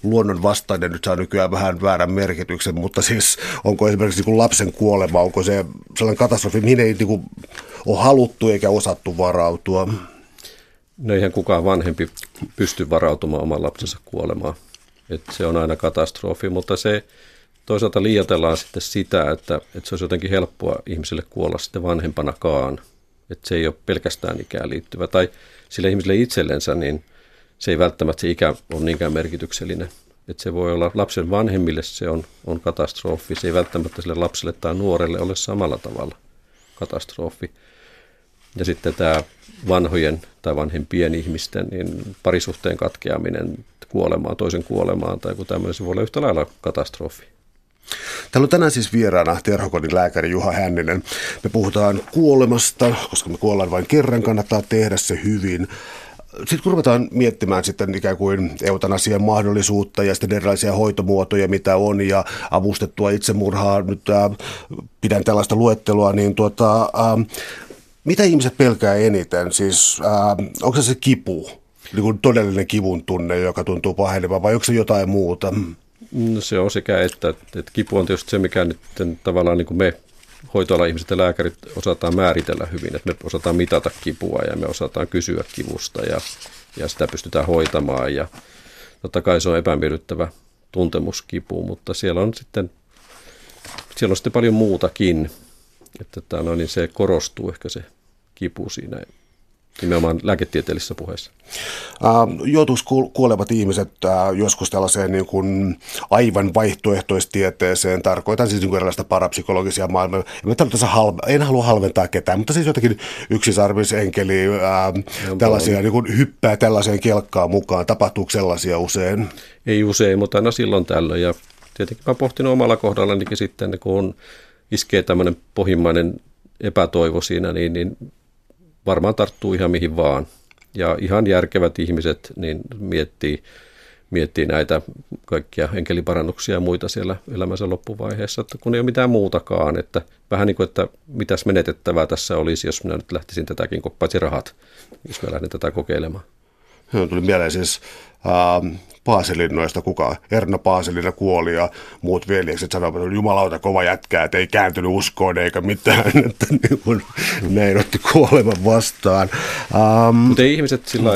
luonnon vastainen nyt saa nykyään vähän väärän merkityksen, mutta siis onko esimerkiksi niin kuin lapsen kuolema, onko se sellainen katastrofi, mihin ei niin kuin ole haluttu eikä osattu varautua? No eihän kukaan vanhempi pysty varautumaan oman lapsensa kuolemaan. että se on aina katastrofi, mutta se toisaalta liioitellaan sitten sitä, että, että se olisi jotenkin helppoa ihmiselle kuolla sitten vanhempanakaan. Että se ei ole pelkästään ikään liittyvä. Tai sille ihmiselle itsellensä, niin se ei välttämättä se ikä ole niinkään merkityksellinen. Että se voi olla lapsen vanhemmille se on, on katastrofi, se ei välttämättä sille lapselle tai nuorelle ole samalla tavalla katastrofi. Ja sitten tämä vanhojen tai vanhempien ihmisten niin parisuhteen katkeaminen kuolemaan, toisen kuolemaan tai joku tämmöinen, se voi olla yhtä lailla katastrofi. Täällä on tänään siis vieraana terhokodin lääkäri Juha Hänninen. Me puhutaan kuolemasta, koska me kuollaan vain kerran, kannattaa tehdä se hyvin. Sitten kun ruvetaan miettimään sitten ikään kuin eutanasian mahdollisuutta ja sitten erilaisia hoitomuotoja, mitä on, ja avustettua itsemurhaa, nyt äh, pidän tällaista luettelua, niin tuota, äh, mitä ihmiset pelkää eniten? Siis äh, onko se se kipu, niin kuin todellinen kivun tunne, joka tuntuu pahenevan, vai onko se jotain muuta? No se on sekä että, että kipu on tietysti se, mikä nyt tavallaan niin kuin me hoitoala ihmiset ja lääkärit osataan määritellä hyvin, että me osataan mitata kipua ja me osataan kysyä kivusta ja, ja sitä pystytään hoitamaan. Ja totta kai se on epämiellyttävä tuntemuskipu, mutta siellä on sitten, siellä on sitten paljon muutakin, että tämä, no, niin se korostuu ehkä se kipu siinä nimenomaan lääketieteellisessä puheessa? Joutuisi kuolevat ihmiset joskus tällaiseen niin kuin aivan vaihtoehtoistieteeseen, tarkoitan siis niin kuin erilaista parapsykologisia maailmaa. En, halve, en halua halventaa ketään, mutta siis jotenkin yksisarvisenkeli, äh, tällaisia niin kuin hyppää tällaiseen kelkkaan mukaan. Tapahtuuko sellaisia usein? Ei usein, mutta aina silloin tällöin. Ja tietenkin mä pohtinut omalla kohdallanikin sitten, kun iskee tämmöinen pohjimmainen epätoivo siinä, niin, niin varmaan tarttuu ihan mihin vaan. Ja ihan järkevät ihmiset niin miettii, miettii näitä kaikkia enkeliparannuksia ja muita siellä elämänsä loppuvaiheessa, että kun ei ole mitään muutakaan, että vähän niin kuin, että mitäs menetettävää tässä olisi, jos minä nyt lähtisin tätäkin, paitsi rahat, jos mä lähden tätä kokeilemaan. tuli mieleen siis Paaselinnoista, kuka Erno Paaselina kuoli ja muut veljekset sanoivat, että jumalauta kova jätkää, että ei kääntynyt uskoon eikä mitään, että niin kuin, näin otti kuoleman vastaan. Um, Mutta ei ihmiset sillä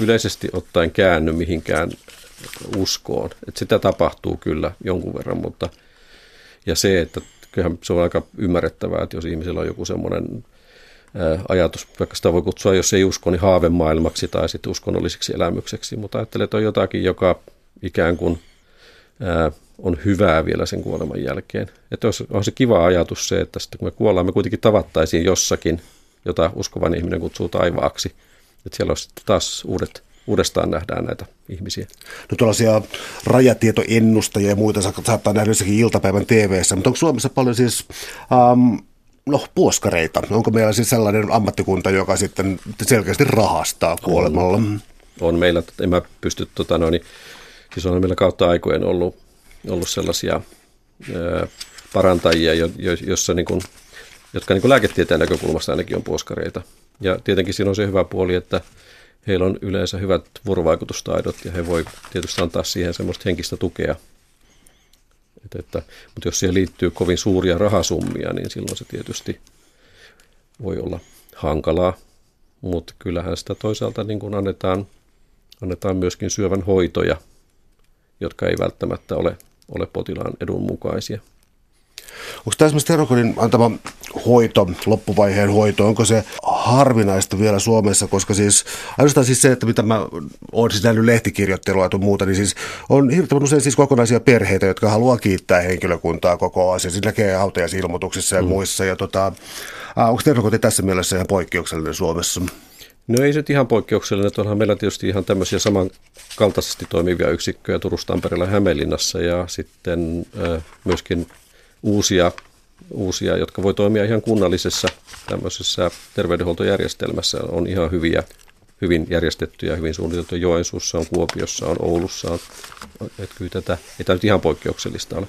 yleisesti ottaen käänny mihinkään uskoon. Että sitä tapahtuu kyllä jonkun verran, mutta ja se, että kyllähän se on aika ymmärrettävää, että jos ihmisellä on joku semmoinen ajatus, vaikka sitä voi kutsua, jos ei usko, niin haavemaailmaksi tai sitten uskonnolliseksi elämykseksi, mutta ajattelee, että on jotakin, joka ikään kuin on hyvää vielä sen kuoleman jälkeen. Että on se kiva ajatus se, että sitten kun me kuollaan, me kuitenkin tavattaisiin jossakin, jota uskovan ihminen kutsuu taivaaksi. Että siellä olisi taas uudet, uudestaan nähdään näitä ihmisiä. No tuollaisia rajatietoennustajia ja muita saattaa nähdä jossakin iltapäivän tv mutta onko Suomessa paljon siis ähm, no, puoskareita. Onko meillä siis sellainen ammattikunta, joka sitten selkeästi rahastaa kuolemalla? On, on meillä, en mä pysty, tota, no, niin, siis on meillä kautta aikojen ollut, ollut sellaisia ää, parantajia, jo, jo, jossa niin kuin, jotka niin kuin lääketieteen näkökulmasta ainakin on puoskareita. Ja tietenkin siinä on se hyvä puoli, että heillä on yleensä hyvät vuorovaikutustaidot ja he voi tietysti antaa siihen semmoista henkistä tukea – että, että, mutta jos siihen liittyy kovin suuria rahasummia, niin silloin se tietysti voi olla hankalaa. Mutta kyllähän sitä toisaalta niin kuin annetaan, annetaan myöskin syövän hoitoja, jotka ei välttämättä ole, ole potilaan edun mukaisia. Onko tämä esimerkiksi terokodin antama hoito, loppuvaiheen hoito, onko se harvinaista vielä Suomessa, koska siis ainoastaan siis se, että mitä mä oon siis nähnyt lehtikirjoittelua ja muuta, niin siis on hirveän usein siis kokonaisia perheitä, jotka haluaa kiittää henkilökuntaa koko asia. Siis näkee hautajaisilmoituksissa ja mm. muissa. Ja tota, onko tervakoti tässä mielessä ihan poikkeuksellinen Suomessa? No ei se ihan poikkeuksellinen, että onhan meillä tietysti ihan tämmöisiä samankaltaisesti toimivia yksikköjä Turussa, Tampereella ja Hämeenlinnassa ja sitten myöskin uusia, uusia, jotka voi toimia ihan kunnallisessa tämmöisessä terveydenhuoltojärjestelmässä, on ihan hyviä, hyvin järjestettyjä, hyvin suunniteltuja. Joensuussa on, Kuopiossa on, Oulussa on. Että kyllä tätä, ei tämä nyt ihan poikkeuksellista ole.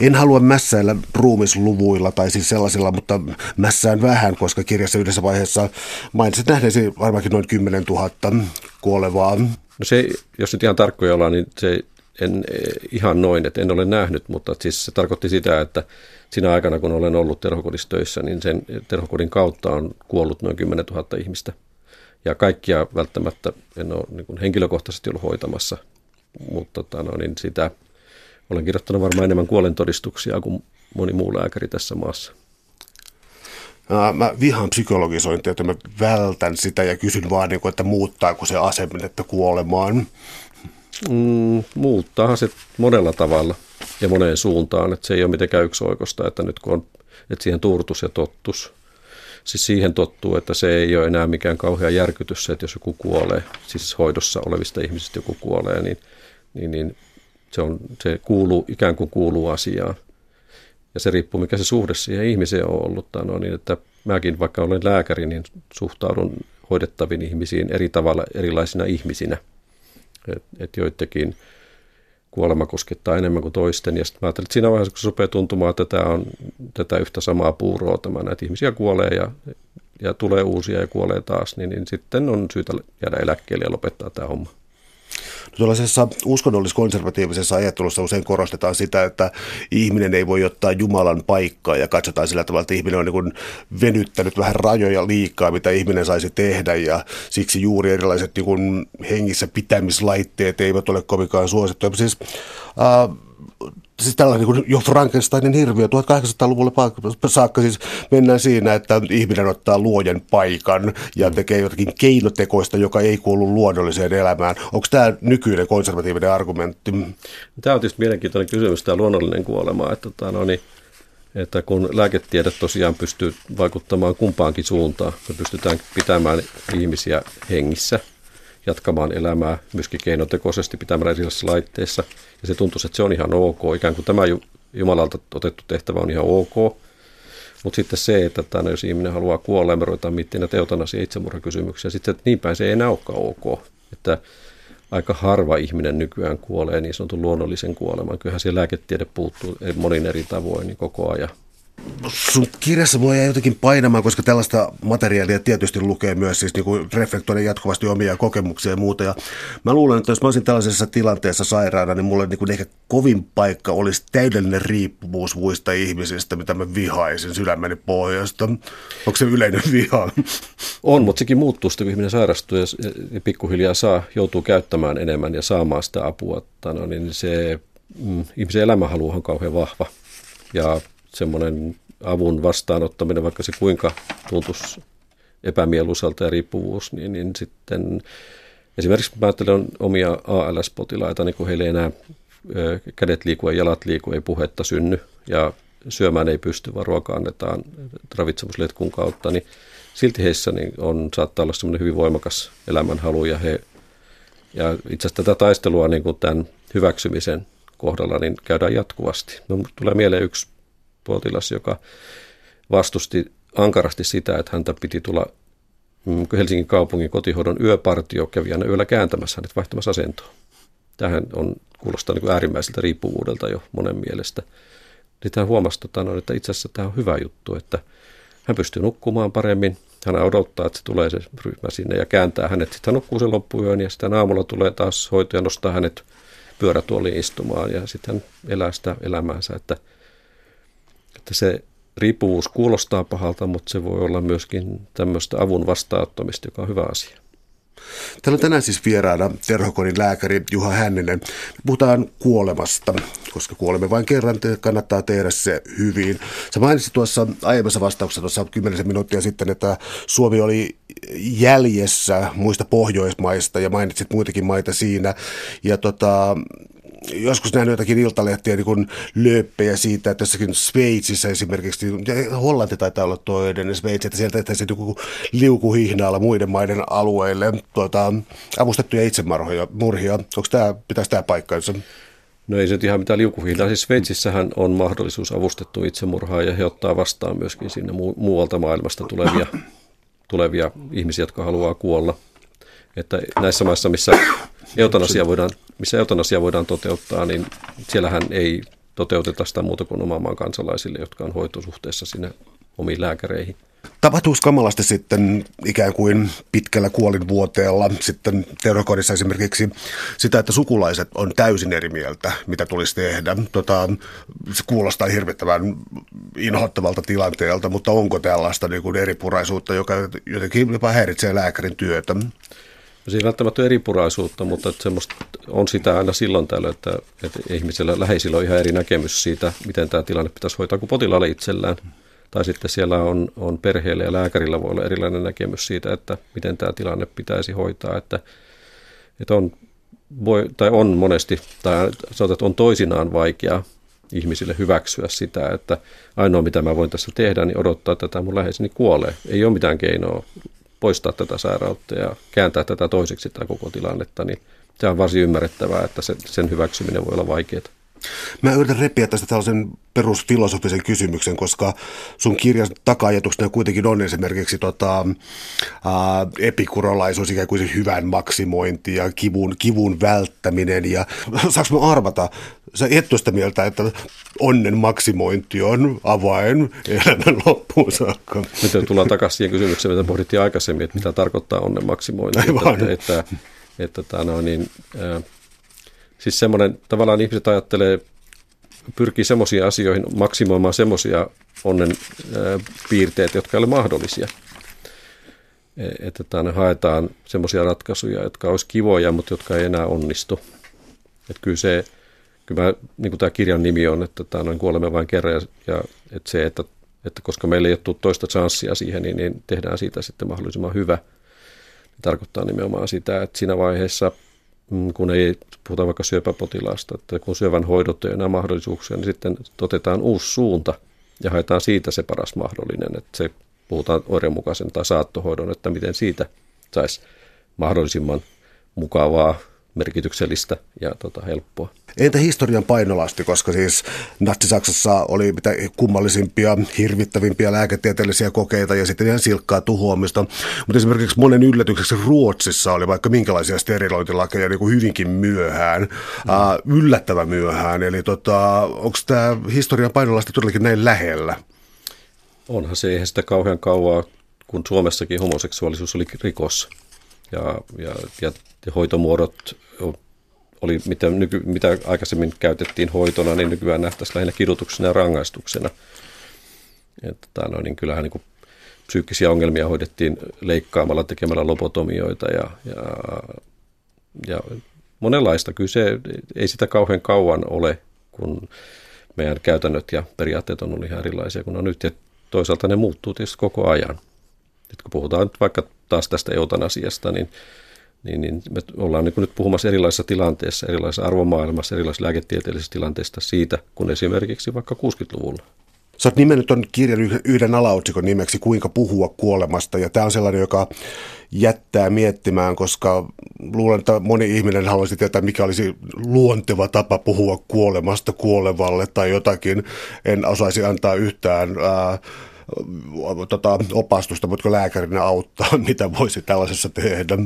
En halua mässäillä ruumisluvuilla tai siis sellaisilla, mutta mässään vähän, koska kirjassa yhdessä vaiheessa mainitsit nähneesi varmaankin noin 10 000 kuolevaa. No se, jos nyt ihan tarkkoja ollaan, niin se en ihan noin, että en ole nähnyt, mutta siis se tarkoitti sitä, että siinä aikana, kun olen ollut terhokodissa töissä, niin sen terhokodin kautta on kuollut noin 10 000 ihmistä. Ja kaikkia välttämättä en ole niin kuin henkilökohtaisesti ollut hoitamassa, mutta tota, no, niin sitä olen kirjoittanut varmaan enemmän kuolentodistuksia kuin moni muu lääkäri tässä maassa. Mä vihaan psykologisointia, että mä vältän sitä ja kysyn vaan, niin että muuttaako se asennetta kuolemaan. Mm, muuttaahan se monella tavalla ja moneen suuntaan, että se ei ole mitenkään yksioikosta, että nyt kun on, että siihen turtus ja tottus, siis siihen tottuu, että se ei ole enää mikään kauhea järkytys se, että jos joku kuolee, siis hoidossa olevista ihmisistä joku kuolee, niin, niin, niin se, on, se kuuluu, ikään kuin kuuluu asiaan. Ja se riippuu, mikä se suhde siihen ihmiseen on ollut. No, niin, että mäkin, vaikka olen lääkäri, niin suhtaudun hoidettaviin ihmisiin eri tavalla erilaisina ihmisinä – että et joidenkin kuolema koskettaa enemmän kuin toisten. Ja sitten mä ajattelin, että siinä vaiheessa, kun se rupeaa tuntumaan, että tämä on tätä yhtä samaa puuroa, tämä näitä ihmisiä kuolee ja, ja tulee uusia ja kuolee taas, niin, niin sitten on syytä jäädä eläkkeelle ja lopettaa tämä homma. Tuollaisessa uskonnollis-konservatiivisessa ajattelussa usein korostetaan sitä, että ihminen ei voi ottaa Jumalan paikkaa ja katsotaan sillä tavalla, että ihminen on niin venyttänyt vähän rajoja liikaa, mitä ihminen saisi tehdä ja siksi juuri erilaiset niin hengissä pitämislaitteet eivät ole kovinkaan suosittuja. Siis, äh, siis tällainen niin jo Frankensteinin hirviö 1800-luvulla saakka siis mennään siinä, että ihminen ottaa luojan paikan ja tekee jotakin keinotekoista, joka ei kuulu luonnolliseen elämään. Onko tämä nykyinen konservatiivinen argumentti? Tämä on tietysti mielenkiintoinen kysymys, tämä luonnollinen kuolema, että, tota, no niin, että kun lääketiede tosiaan pystyy vaikuttamaan kumpaankin suuntaan, me pystytään pitämään ihmisiä hengissä – jatkamaan elämää myöskin keinotekoisesti pitämällä erilaisissa laitteissa. Ja se tuntuu, että se on ihan ok. Ikään kuin tämä Jumalalta otettu tehtävä on ihan ok. Mutta sitten se, että tämän, jos ihminen haluaa kuolla ja me ruvetaan miettimään näitä eutanasia itsemurhakysymyksiä, sitten että niin päin se ei enää olekaan ok. Että aika harva ihminen nykyään kuolee niin sanotun luonnollisen kuoleman. Kyllähän siellä lääketiede puuttuu monin eri tavoin niin koko ajan. Sun kirjassa voi jotenkin painamaan, koska tällaista materiaalia tietysti lukee myös, siis niin reflektoida jatkuvasti omia kokemuksia ja muuta. Ja mä luulen, että jos mä olisin tällaisessa tilanteessa sairaana, niin mulle niin kuin ehkä kovin paikka olisi täydellinen riippuvuus muista ihmisistä, mitä mä vihaisin sydämeni pohjasta. Onko se yleinen viha? On, mutta sekin muuttuu sitten, kun ihminen sairastuu ja pikkuhiljaa saa, joutuu käyttämään enemmän ja saamaan sitä apua. No, niin se mm, ihmisen elämänhalu on kauhean vahva. Ja semmoinen avun vastaanottaminen, vaikka se kuinka tuntuisi epämieluiselta ja riippuvuus, niin, niin sitten esimerkiksi mä ajattelen omia ALS-potilaita, niin kun heillä ei enää kädet liiku ja jalat liiku, ei puhetta synny ja syömään ei pysty, vaan ruoka annetaan ravitsemusletkun kautta, niin silti heissä niin on, saattaa olla semmoinen hyvin voimakas elämänhalu ja he ja itse asiassa tätä taistelua niin kuin tämän hyväksymisen kohdalla niin käydään jatkuvasti. No, tulee mieleen yksi potilas, joka vastusti ankarasti sitä, että häntä piti tulla mm, Helsingin kaupungin kotihoidon yöpartio kävi aina yöllä kääntämässä hänet vaihtamassa asentoa. Tähän on, kuulostaa niin kuin äärimmäiseltä riippuvuudelta jo monen mielestä. Sitten hän huomasi, tota, no, että itse asiassa tämä on hyvä juttu, että hän pystyy nukkumaan paremmin. Hän odottaa, että se tulee se ryhmä sinne ja kääntää hänet. Sitten hän nukkuu sen loppuyön ja sitten aamulla tulee taas hoito ja nostaa hänet pyörätuoliin istumaan ja sitten hän elää sitä elämäänsä, että, että se riippuvuus kuulostaa pahalta, mutta se voi olla myöskin tämmöistä avun vastaanottamista, joka on hyvä asia. Täällä on tänään siis vieraana terhokodin lääkäri Juha Hänninen. Puhutaan kuolemasta, koska kuolemme vain kerran, kannattaa tehdä se hyvin. Sä mainitsit tuossa aiemmassa vastauksessa tuossa kymmenisen minuuttia sitten, että Suomi oli jäljessä muista Pohjoismaista ja mainitsit muitakin maita siinä. Ja tota, joskus nähnyt jotakin iltalehtiä niin kuin lööppejä siitä, että jossakin Sveitsissä esimerkiksi, ja Hollanti taitaa olla toinen Sveitsi, että sieltä tehtäisiin joku liukuhihnaalla muiden maiden alueille tuota, avustettuja itsemurhia. Murhia. Onko tämä, pitäisi tämä paikkaansa? No ei se ihan mitään liukuhihnaa. Siis Sveitsissähän on mahdollisuus avustettu itsemurhaa ja he ottaa vastaan myöskin sinne muualta maailmasta tulevia, tulevia ihmisiä, jotka haluaa kuolla. Että näissä maissa, missä eutanasia voidaan, missä eutanasia voidaan toteuttaa, niin siellähän ei toteuteta sitä muuta kuin oman maan kansalaisille, jotka on hoitosuhteessa sinne omiin lääkäreihin. Tapahtuuko kamalasti sitten ikään kuin pitkällä kuolinvuoteella sitten terrokodissa esimerkiksi sitä, että sukulaiset on täysin eri mieltä, mitä tulisi tehdä? Tota, se kuulostaa hirvittävän inhottavalta tilanteelta, mutta onko tällaista niin kuin eripuraisuutta, joka jotenkin jopa häiritsee lääkärin työtä? No siinä välttämättä ole eripuraisuutta, mutta että semmoista on sitä aina silloin tällöin, että, että ihmisillä läheisillä on ihan eri näkemys siitä, miten tämä tilanne pitäisi hoitaa kuin potilaalle itsellään. Tai sitten siellä on, on perheellä ja lääkärillä voi olla erilainen näkemys siitä, että miten tämä tilanne pitäisi hoitaa. Että, että on, voi, tai on monesti, tai sanotaan, että on toisinaan vaikea ihmisille hyväksyä sitä, että ainoa mitä mä voin tässä tehdä, niin odottaa, että tämä mun läheiseni kuolee. Ei ole mitään keinoa poistaa tätä sairautta ja kääntää tätä toiseksi tätä koko tilannetta, niin se on varsin ymmärrettävää, että se, sen hyväksyminen voi olla vaikeaa. Mä yritän repiä tästä tällaisen perusfilosofisen kysymyksen, koska sun kirjan taka-ajatuksena kuitenkin on esimerkiksi tota, ää, epikurolaisuus, ikään kuin se hyvän maksimointi ja kivun, kivun välttäminen. Ja saanko mä arvata, sä et sitä mieltä, että onnen maksimointi on avain elämän loppuun saakka. Nyt tullaan takaisin siihen kysymykseen, mitä pohdittiin aikaisemmin, että mitä tarkoittaa onnen maksimointi. Että, että, että, että, että niin, ää, Siis semmoinen, tavallaan ihmiset ajattelee, pyrkii semmoisiin asioihin maksimoimaan semmoisia onnen piirteitä, jotka ei ole mahdollisia. E, että tänne haetaan semmoisia ratkaisuja, jotka olisi kivoja, mutta jotka ei enää onnistu. Että kyllä se, kyllä mä, niin kuin tämä kirjan nimi on, että tämä on kuolemme vain kerran ja, ja että se, että, että koska meillä ei ole tullut toista chanssia siihen, niin, niin tehdään siitä sitten mahdollisimman hyvä. Niin tarkoittaa nimenomaan sitä, että siinä vaiheessa – Mm, kun ei puhuta vaikka syöpäpotilaasta, että kun syövän hoidot ei enää mahdollisuuksia, niin sitten otetaan uusi suunta ja haetaan siitä se paras mahdollinen, että se puhutaan oirenmukaisen tai saattohoidon, että miten siitä saisi mahdollisimman mukavaa, merkityksellistä ja tota, helppoa. Entä historian painolasti, koska siis Natsi-Saksassa oli mitä kummallisimpia, hirvittävimpiä lääketieteellisiä kokeita ja sitten ihan silkkaa tuhoamista. Mutta esimerkiksi monen yllätykseksi Ruotsissa oli vaikka minkälaisia sterilointilakeja niin kuin hyvinkin myöhään, mm. uh, yllättävän myöhään. Eli tota, onko tämä historian painolasti todellakin näin lähellä? onhan se, eihän sitä kauhean kauaa, kun Suomessakin homoseksuaalisuus oli rikos. Ja, ja, ja, hoitomuodot oli, mitä, nyky, mitä aikaisemmin käytettiin hoitona, niin nykyään nähtäisiin lähinnä kidutuksena ja rangaistuksena. Että, tota, no, niin kyllähän niin kuin psyykkisiä ongelmia hoidettiin leikkaamalla, tekemällä lobotomioita ja, ja, ja monenlaista. Kyllä se, ei sitä kauhean kauan ole, kun meidän käytännöt ja periaatteet on ollut ihan erilaisia kuin on nyt. Ja toisaalta ne muuttuu tietysti koko ajan. Nyt kun puhutaan nyt vaikka taas tästä eutanasiasta, niin, niin, niin me ollaan niin nyt puhumassa erilaisissa tilanteissa, erilaisissa arvomaailmassa, erilaisissa lääketieteellisistä tilanteista siitä, kun esimerkiksi vaikka 60-luvulla. Sä oot nimennyt ton kirjan yhden alaotsikon nimeksi Kuinka puhua kuolemasta, ja tämä on sellainen, joka jättää miettimään, koska luulen, että moni ihminen haluaisi tietää, mikä olisi luonteva tapa puhua kuolemasta kuolevalle tai jotakin. En osaisi antaa yhtään ää, tota, opastusta, mutta lääkärinä auttaa, mitä voisi tällaisessa tehdä.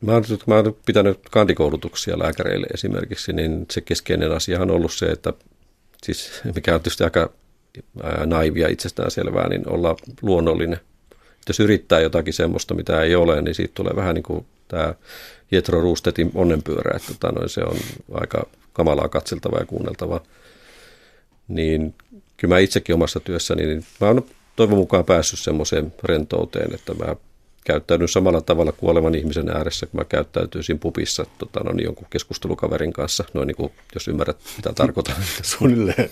Mä oon, mä oon pitänyt kandikoulutuksia lääkäreille esimerkiksi, niin se keskeinen asia on ollut se, että siis mikä on tietysti aika naivia itsestään selvää, niin olla luonnollinen. Jos yrittää jotakin semmoista, mitä ei ole, niin siitä tulee vähän niin kuin tämä Jetro Ruustetin onnenpyörä, että tota noin, se on aika kamalaa katseltavaa ja kuunneltavaa. Niin kyllä mä itsekin omassa työssäni, niin mä oon toivon mukaan päässyt semmoiseen rentouteen, että mä käyttäydyn samalla tavalla kuolevan ihmisen ääressä, kun mä käyttäytyisin pupissa tota, no, niin jonkun keskustelukaverin kanssa, noin niin kuin, jos ymmärrät, mitä tarkoitan. Suunnilleen.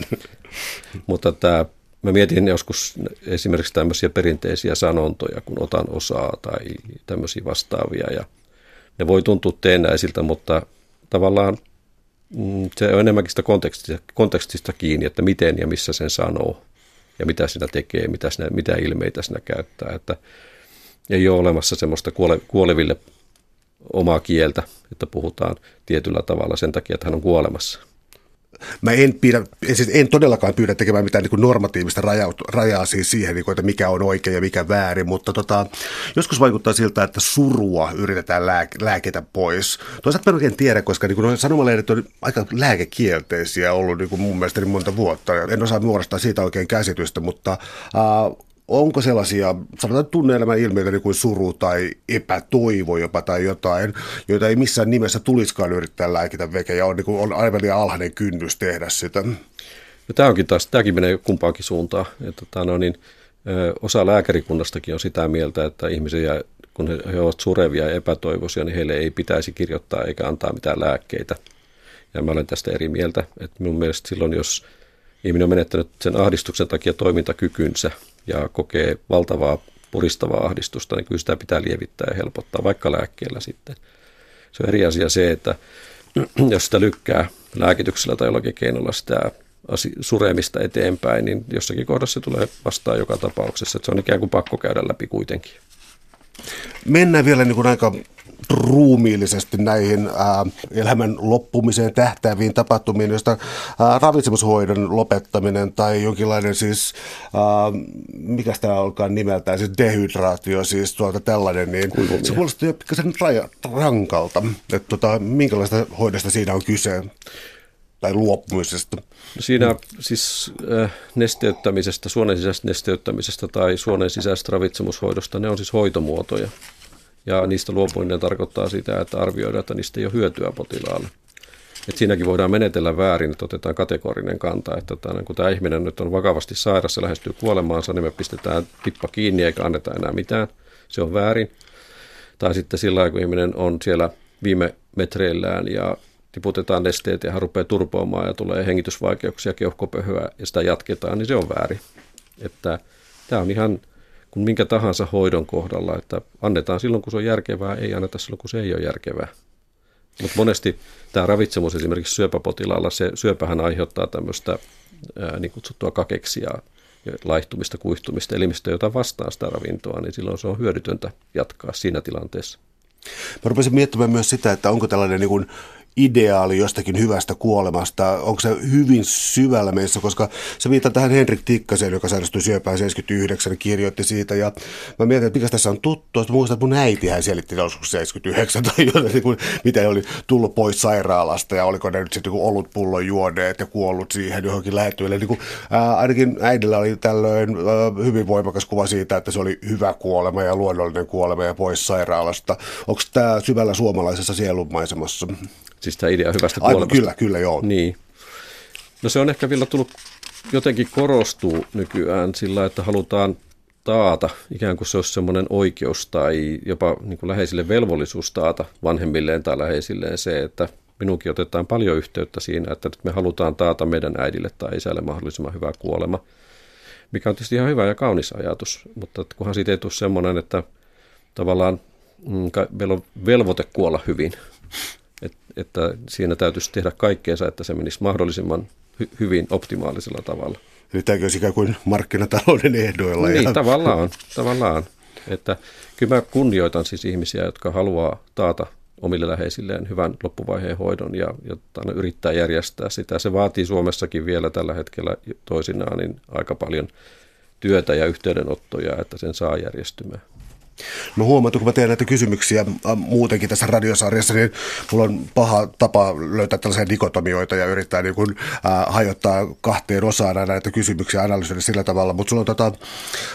Mutta tämä, mä mietin joskus esimerkiksi tämmöisiä perinteisiä sanontoja, kun otan osaa tai tämmöisiä vastaavia, ja ne voi tuntua teennäisiltä, mutta tavallaan se on enemmänkin sitä kontekstista, kontekstista kiinni, että miten ja missä sen sanoo ja mitä sinä tekee, mitä, sinä, mitä ilmeitä sinä käyttää. Että ei ole olemassa semmoista kuole, kuoleville omaa kieltä, että puhutaan tietyllä tavalla sen takia, että hän on kuolemassa. Mä en, pidä, siis en todellakaan pyydä tekemään mitään niin normatiivista rajaa, rajaa siis siihen, niin kuin, että mikä on oikein ja mikä väärin, mutta tota, joskus vaikuttaa siltä, että surua yritetään lää, lääketä pois. Toisaalta mä en tiedä, koska niin kuin, sanomalehdet on aika lääkekielteisiä ollut niin kuin mun mielestä niin monta vuotta. En osaa muodostaa siitä oikein käsitystä, mutta äh, onko sellaisia, sanotaan tunne-elämän ilmiöitä niin kuin suru tai epätoivo jopa tai jotain, joita ei missään nimessä tulisikaan yrittää lääkitä veke ja on, niin kuin, on aivan liian alhainen kynnys tehdä sitä? No, tämä onkin taas, tämäkin menee kumpaankin suuntaan. Että, tota, no niin, osa lääkärikunnastakin on sitä mieltä, että ihmisiä, kun he, ovat surevia ja epätoivoisia, niin heille ei pitäisi kirjoittaa eikä antaa mitään lääkkeitä. Ja mä olen tästä eri mieltä. Että minun mielestä silloin, jos ihminen on menettänyt sen ahdistuksen takia toimintakykynsä, ja kokee valtavaa puristavaa ahdistusta, niin kyllä sitä pitää lievittää ja helpottaa, vaikka lääkkeellä sitten. Se on eri asia se, että jos sitä lykkää lääkityksellä tai jollakin keinolla sitä suremista eteenpäin, niin jossakin kohdassa se tulee vastaan joka tapauksessa. Että se on ikään kuin pakko käydä läpi kuitenkin. Mennään vielä niin kuin aika ruumiillisesti näihin ää, elämän loppumiseen tähtääviin tapahtumiin, joista ää, ravitsemushoidon lopettaminen tai jonkinlainen siis, ää, mikä tämä olkaan nimeltään, siis dehydraatio, siis tuolta tällainen, niin Kuivumia. se kuulostaa jo pikkasen rankalta, että tota, minkälaista hoidosta siinä on kyse tai luopumisesta? Siinä siis äh, nesteyttämisestä, suonen sisäisestä nesteyttämisestä tai suonen sisäisestä ravitsemushoidosta, ne on siis hoitomuotoja. Ja niistä luopuminen tarkoittaa sitä, että arvioidaan, että niistä ei ole hyötyä potilaalle. Et siinäkin voidaan menetellä väärin, että otetaan kategorinen kanta, että tämän, kun tämä ihminen nyt on vakavasti sairas ja lähestyy kuolemaansa, niin me pistetään tippa kiinni eikä anneta enää mitään. Se on väärin. Tai sitten sillä kun ihminen on siellä viime metreillään ja tiputetaan nesteet ja hän rupeaa turpoamaan ja tulee hengitysvaikeuksia, keuhkopöhöä ja sitä jatketaan, niin se on väärin. Että tämä on ihan kuin minkä tahansa hoidon kohdalla, että annetaan silloin, kun se on järkevää, ei anneta silloin, kun se ei ole järkevää. Mutta monesti tämä ravitsemus esimerkiksi syöpäpotilaalla, se syöpähän aiheuttaa tämmöistä niin kutsuttua kakeksia, laihtumista, kuihtumista elimistä, jota vastaa sitä ravintoa, niin silloin se on hyödytöntä jatkaa siinä tilanteessa. Mä rupesin miettimään myös sitä, että onko tällainen niin kuin ideaali jostakin hyvästä kuolemasta, onko se hyvin syvällä meissä, koska se viittaa tähän Henrik Tikkaseen, joka sairastui syöpään 79, kirjoitti siitä, ja mä mietin, että mikä tässä on tuttu, että muistan, että mun äiti hän selitti joskus 79 tai jotain, niin mitä oli tullut pois sairaalasta, ja oliko ne nyt sitten ollut pullon juoneet ja kuollut siihen johonkin lähettyille. Niin ainakin äidillä oli tällöin ää, hyvin voimakas kuva siitä, että se oli hyvä kuolema ja luonnollinen kuolema ja pois sairaalasta. Onko tämä syvällä suomalaisessa sielunmaisemassa? Siis tämä idea hyvästä kuolemasta. Aivan, kyllä, kyllä, joo. Niin. No se on ehkä vielä tullut, jotenkin korostuu nykyään sillä, että halutaan taata, ikään kuin se olisi semmoinen oikeus tai jopa niin kuin läheisille velvollisuus taata vanhemmilleen tai läheisilleen se, että minunkin otetaan paljon yhteyttä siinä, että me halutaan taata meidän äidille tai isälle mahdollisimman hyvä kuolema, mikä on tietysti ihan hyvä ja kaunis ajatus, mutta kunhan siitä ei tule semmoinen, että tavallaan mm, meillä on velvoite kuolla hyvin, et, että siinä täytyisi tehdä kaikkeensa, että se menisi mahdollisimman hy, hyvin optimaalisella tavalla. Eli tämäkin olisi ikään kuin markkinatalouden ehdoilla. Niin, ja... tavallaan, tavallaan. Että kyllä mä kunnioitan siis ihmisiä, jotka haluaa taata omille läheisilleen hyvän loppuvaiheen hoidon ja, ja yrittää järjestää sitä. Se vaatii Suomessakin vielä tällä hetkellä toisinaan niin aika paljon työtä ja yhteydenottoja, että sen saa järjestymään. No huomaat, kun mä teen näitä kysymyksiä äh, muutenkin tässä radiosarjassa, niin mulla on paha tapa löytää tällaisia dikotomioita ja yrittää niin kuin, äh, hajottaa kahteen osaan näitä kysymyksiä ja analysoida sillä tavalla. Mutta sulla on tota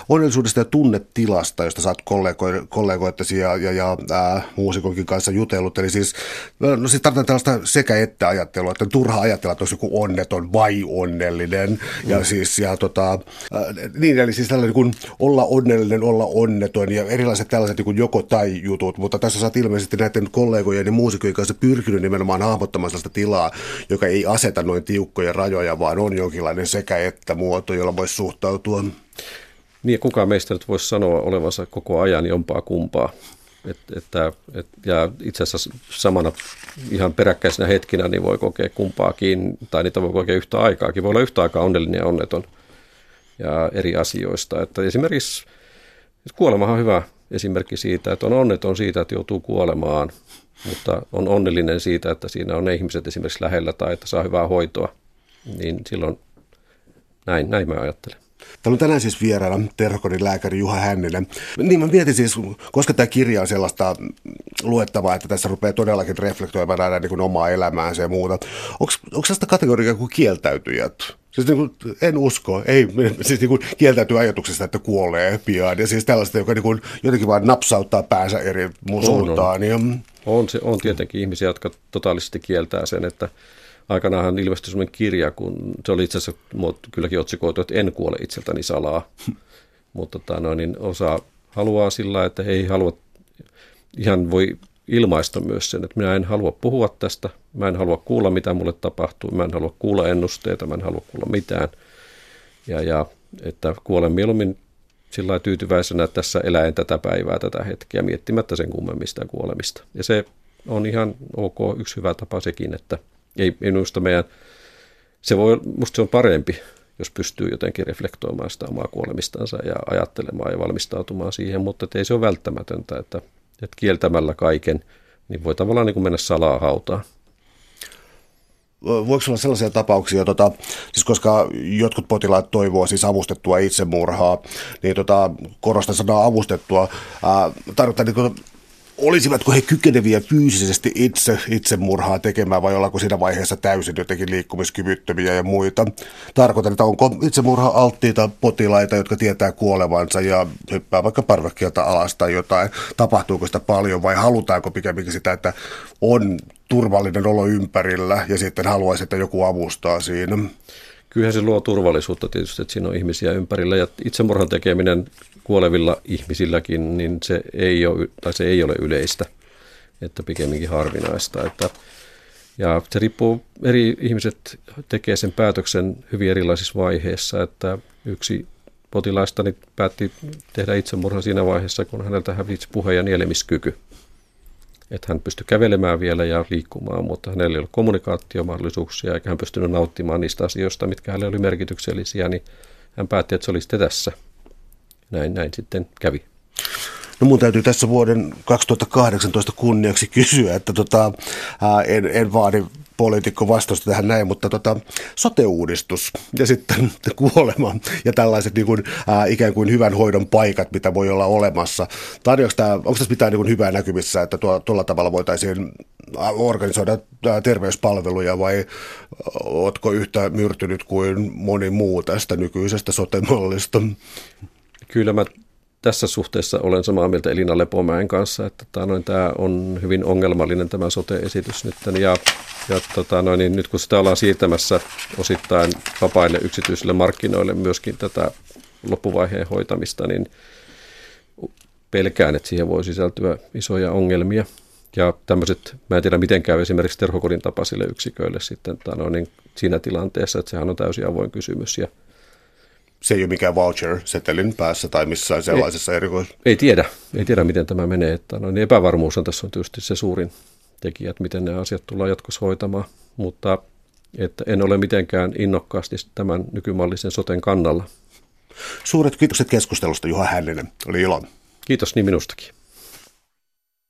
onnellisuudesta ja tunnetilasta, josta sä oot kollego- kollegoittesi ja, ja, ja äh, muusikonkin kanssa jutellut. Eli siis, no siis tarvitaan tällaista sekä-että ajattelua, että on turha ajatella, että olisi joku onneton vai onnellinen. Mm. Ja siis, ja tota, äh, niin, eli siis tällainen niin kuin olla onnellinen, olla onneton ja eri erilaiset tällaiset niin joko tai jutut, mutta tässä sä ilmeisesti näiden kollegojen ja muusikojen kanssa pyrkinyt nimenomaan hahmottamaan sellaista tilaa, joka ei aseta noin tiukkoja rajoja, vaan on jonkinlainen sekä että muoto, jolla voisi suhtautua. Niin, kukaan meistä nyt voisi sanoa olevansa koko ajan jompaa kumpaa. Et, että, et, ja itse asiassa samana ihan peräkkäisenä hetkinä niin voi kokea kumpaakin, tai niitä voi kokea yhtä aikaakin. Voi olla yhtä aikaa onnellinen ja onneton ja eri asioista. Että esimerkiksi kuolemahan on hyvä esimerkki siitä, että on onneton siitä, että joutuu kuolemaan, mutta on onnellinen siitä, että siinä on ne ihmiset esimerkiksi lähellä tai että saa hyvää hoitoa, niin silloin näin, näin mä ajattelen. Täällä on tänään siis vieraana terhokodin lääkäri Juha Hänninen. Niin mä mietin siis, koska tämä kirja on sellaista luettavaa, että tässä rupeaa todellakin reflektoimaan aina niin omaa elämäänsä ja muuta. Onko sellaista kategoriaa kuin kieltäytyjät? Siis niin kuin, en usko, ei, siis niin kuin kieltäytyy ajatuksesta, että kuolee pian. Ja siis tällaista, joka niin kuin jotenkin vaan napsauttaa päänsä eri mun suuntaan. On, on. Ja... on, se, on tietenkin ihmisiä, jotka totaalisesti kieltää sen, että aikanaanhan ilmestyi sellainen kirja, kun se oli itse asiassa kylläkin otsikoitu, että en kuole itseltäni salaa. Mutta tota, no, niin osa haluaa sillä, että ei halua, ihan voi ilmaista myös sen, että minä en halua puhua tästä, mä en halua kuulla, mitä mulle tapahtuu, mä en halua kuulla ennusteita, mä en halua kuulla mitään. Ja, ja että kuolen mieluummin sillä tyytyväisenä tässä eläen tätä päivää, tätä hetkeä, miettimättä sen kummemmista kuolemista. Ja se on ihan ok, yksi hyvä tapa sekin, että ei minusta meidän, se voi, musta se on parempi, jos pystyy jotenkin reflektoimaan sitä omaa kuolemistansa ja ajattelemaan ja valmistautumaan siihen, mutta ei se ole välttämätöntä, että että kieltämällä kaiken, niin voi tavallaan niin kuin mennä salaa hautaan. Voiko olla sellaisia tapauksia, tota, siis koska jotkut potilaat toivoo siis avustettua itsemurhaa, niin tota, korostan sanaa avustettua, ää, tarkoittaa niin olisivatko he kykeneviä fyysisesti itse itsemurhaa tekemään vai ollaanko siinä vaiheessa täysin jotenkin liikkumiskyvyttömiä ja muita. Tarkoitan, että onko itsemurha alttiita potilaita, jotka tietää kuolevansa ja hyppää vaikka parvekkeelta alas tai jotain. Tapahtuuko sitä paljon vai halutaanko pikemminkin sitä, että on turvallinen olo ympärillä ja sitten haluaisi, että joku avustaa siinä? Kyllähän se luo turvallisuutta tietysti, että siinä on ihmisiä ympärillä ja itsemurhan tekeminen kuolevilla ihmisilläkin, niin se ei ole, tai se ei ole yleistä, että pikemminkin harvinaista. Että, ja se riippuu, eri ihmiset tekee sen päätöksen hyvin erilaisissa vaiheissa, että yksi potilaistani päätti tehdä itsemurhan siinä vaiheessa, kun häneltä hävisi puhe- ja nielemiskyky. Että hän pystyi kävelemään vielä ja liikkumaan, mutta hänellä ei ollut kommunikaatiomahdollisuuksia eikä hän pystynyt nauttimaan niistä asioista, mitkä hänelle oli merkityksellisiä, niin hän päätti, että se olisi tässä – näin, näin sitten kävi. No mun täytyy tässä vuoden 2018 kunniaksi kysyä, että tota, ää, en, en vaadi poliitikko vastausta tähän näin, mutta tota, sote-uudistus ja sitten kuolema ja tällaiset niin kuin, ää, ikään kuin hyvän hoidon paikat, mitä voi olla olemassa. Onko tässä mitään niin kuin hyvää näkymissä, että tuo, tuolla tavalla voitaisiin organisoida terveyspalveluja vai oletko yhtä myrtynyt kuin moni muu tästä nykyisestä sote-mallista? Kyllä mä tässä suhteessa olen samaa mieltä Elina Lepomäen kanssa, että tota, noin, tämä on hyvin ongelmallinen tämä sote-esitys nyt. Ja, ja tota, noin, niin nyt kun sitä ollaan siirtämässä osittain vapaille yksityisille markkinoille myöskin tätä loppuvaiheen hoitamista, niin pelkään, että siihen voi sisältyä isoja ongelmia. Ja tämmöiset, mä en tiedä miten käy esimerkiksi terhokodin tapaisille yksiköille sitten tota, no, niin siinä tilanteessa, että sehän on täysin avoin kysymys. Ja se ei ole mikään voucher-setelin päässä tai missään sellaisessa ei, erikois... Ei tiedä, ei tiedä miten tämä menee. Että no, niin epävarmuus on tässä on tietysti se suurin tekijä, että miten nämä asiat tullaan jatkossa hoitamaan, mutta että en ole mitenkään innokkaasti tämän nykymallisen soten kannalla. Suuret kiitokset keskustelusta Juha Hänninen, oli ilo. Kiitos niin minustakin.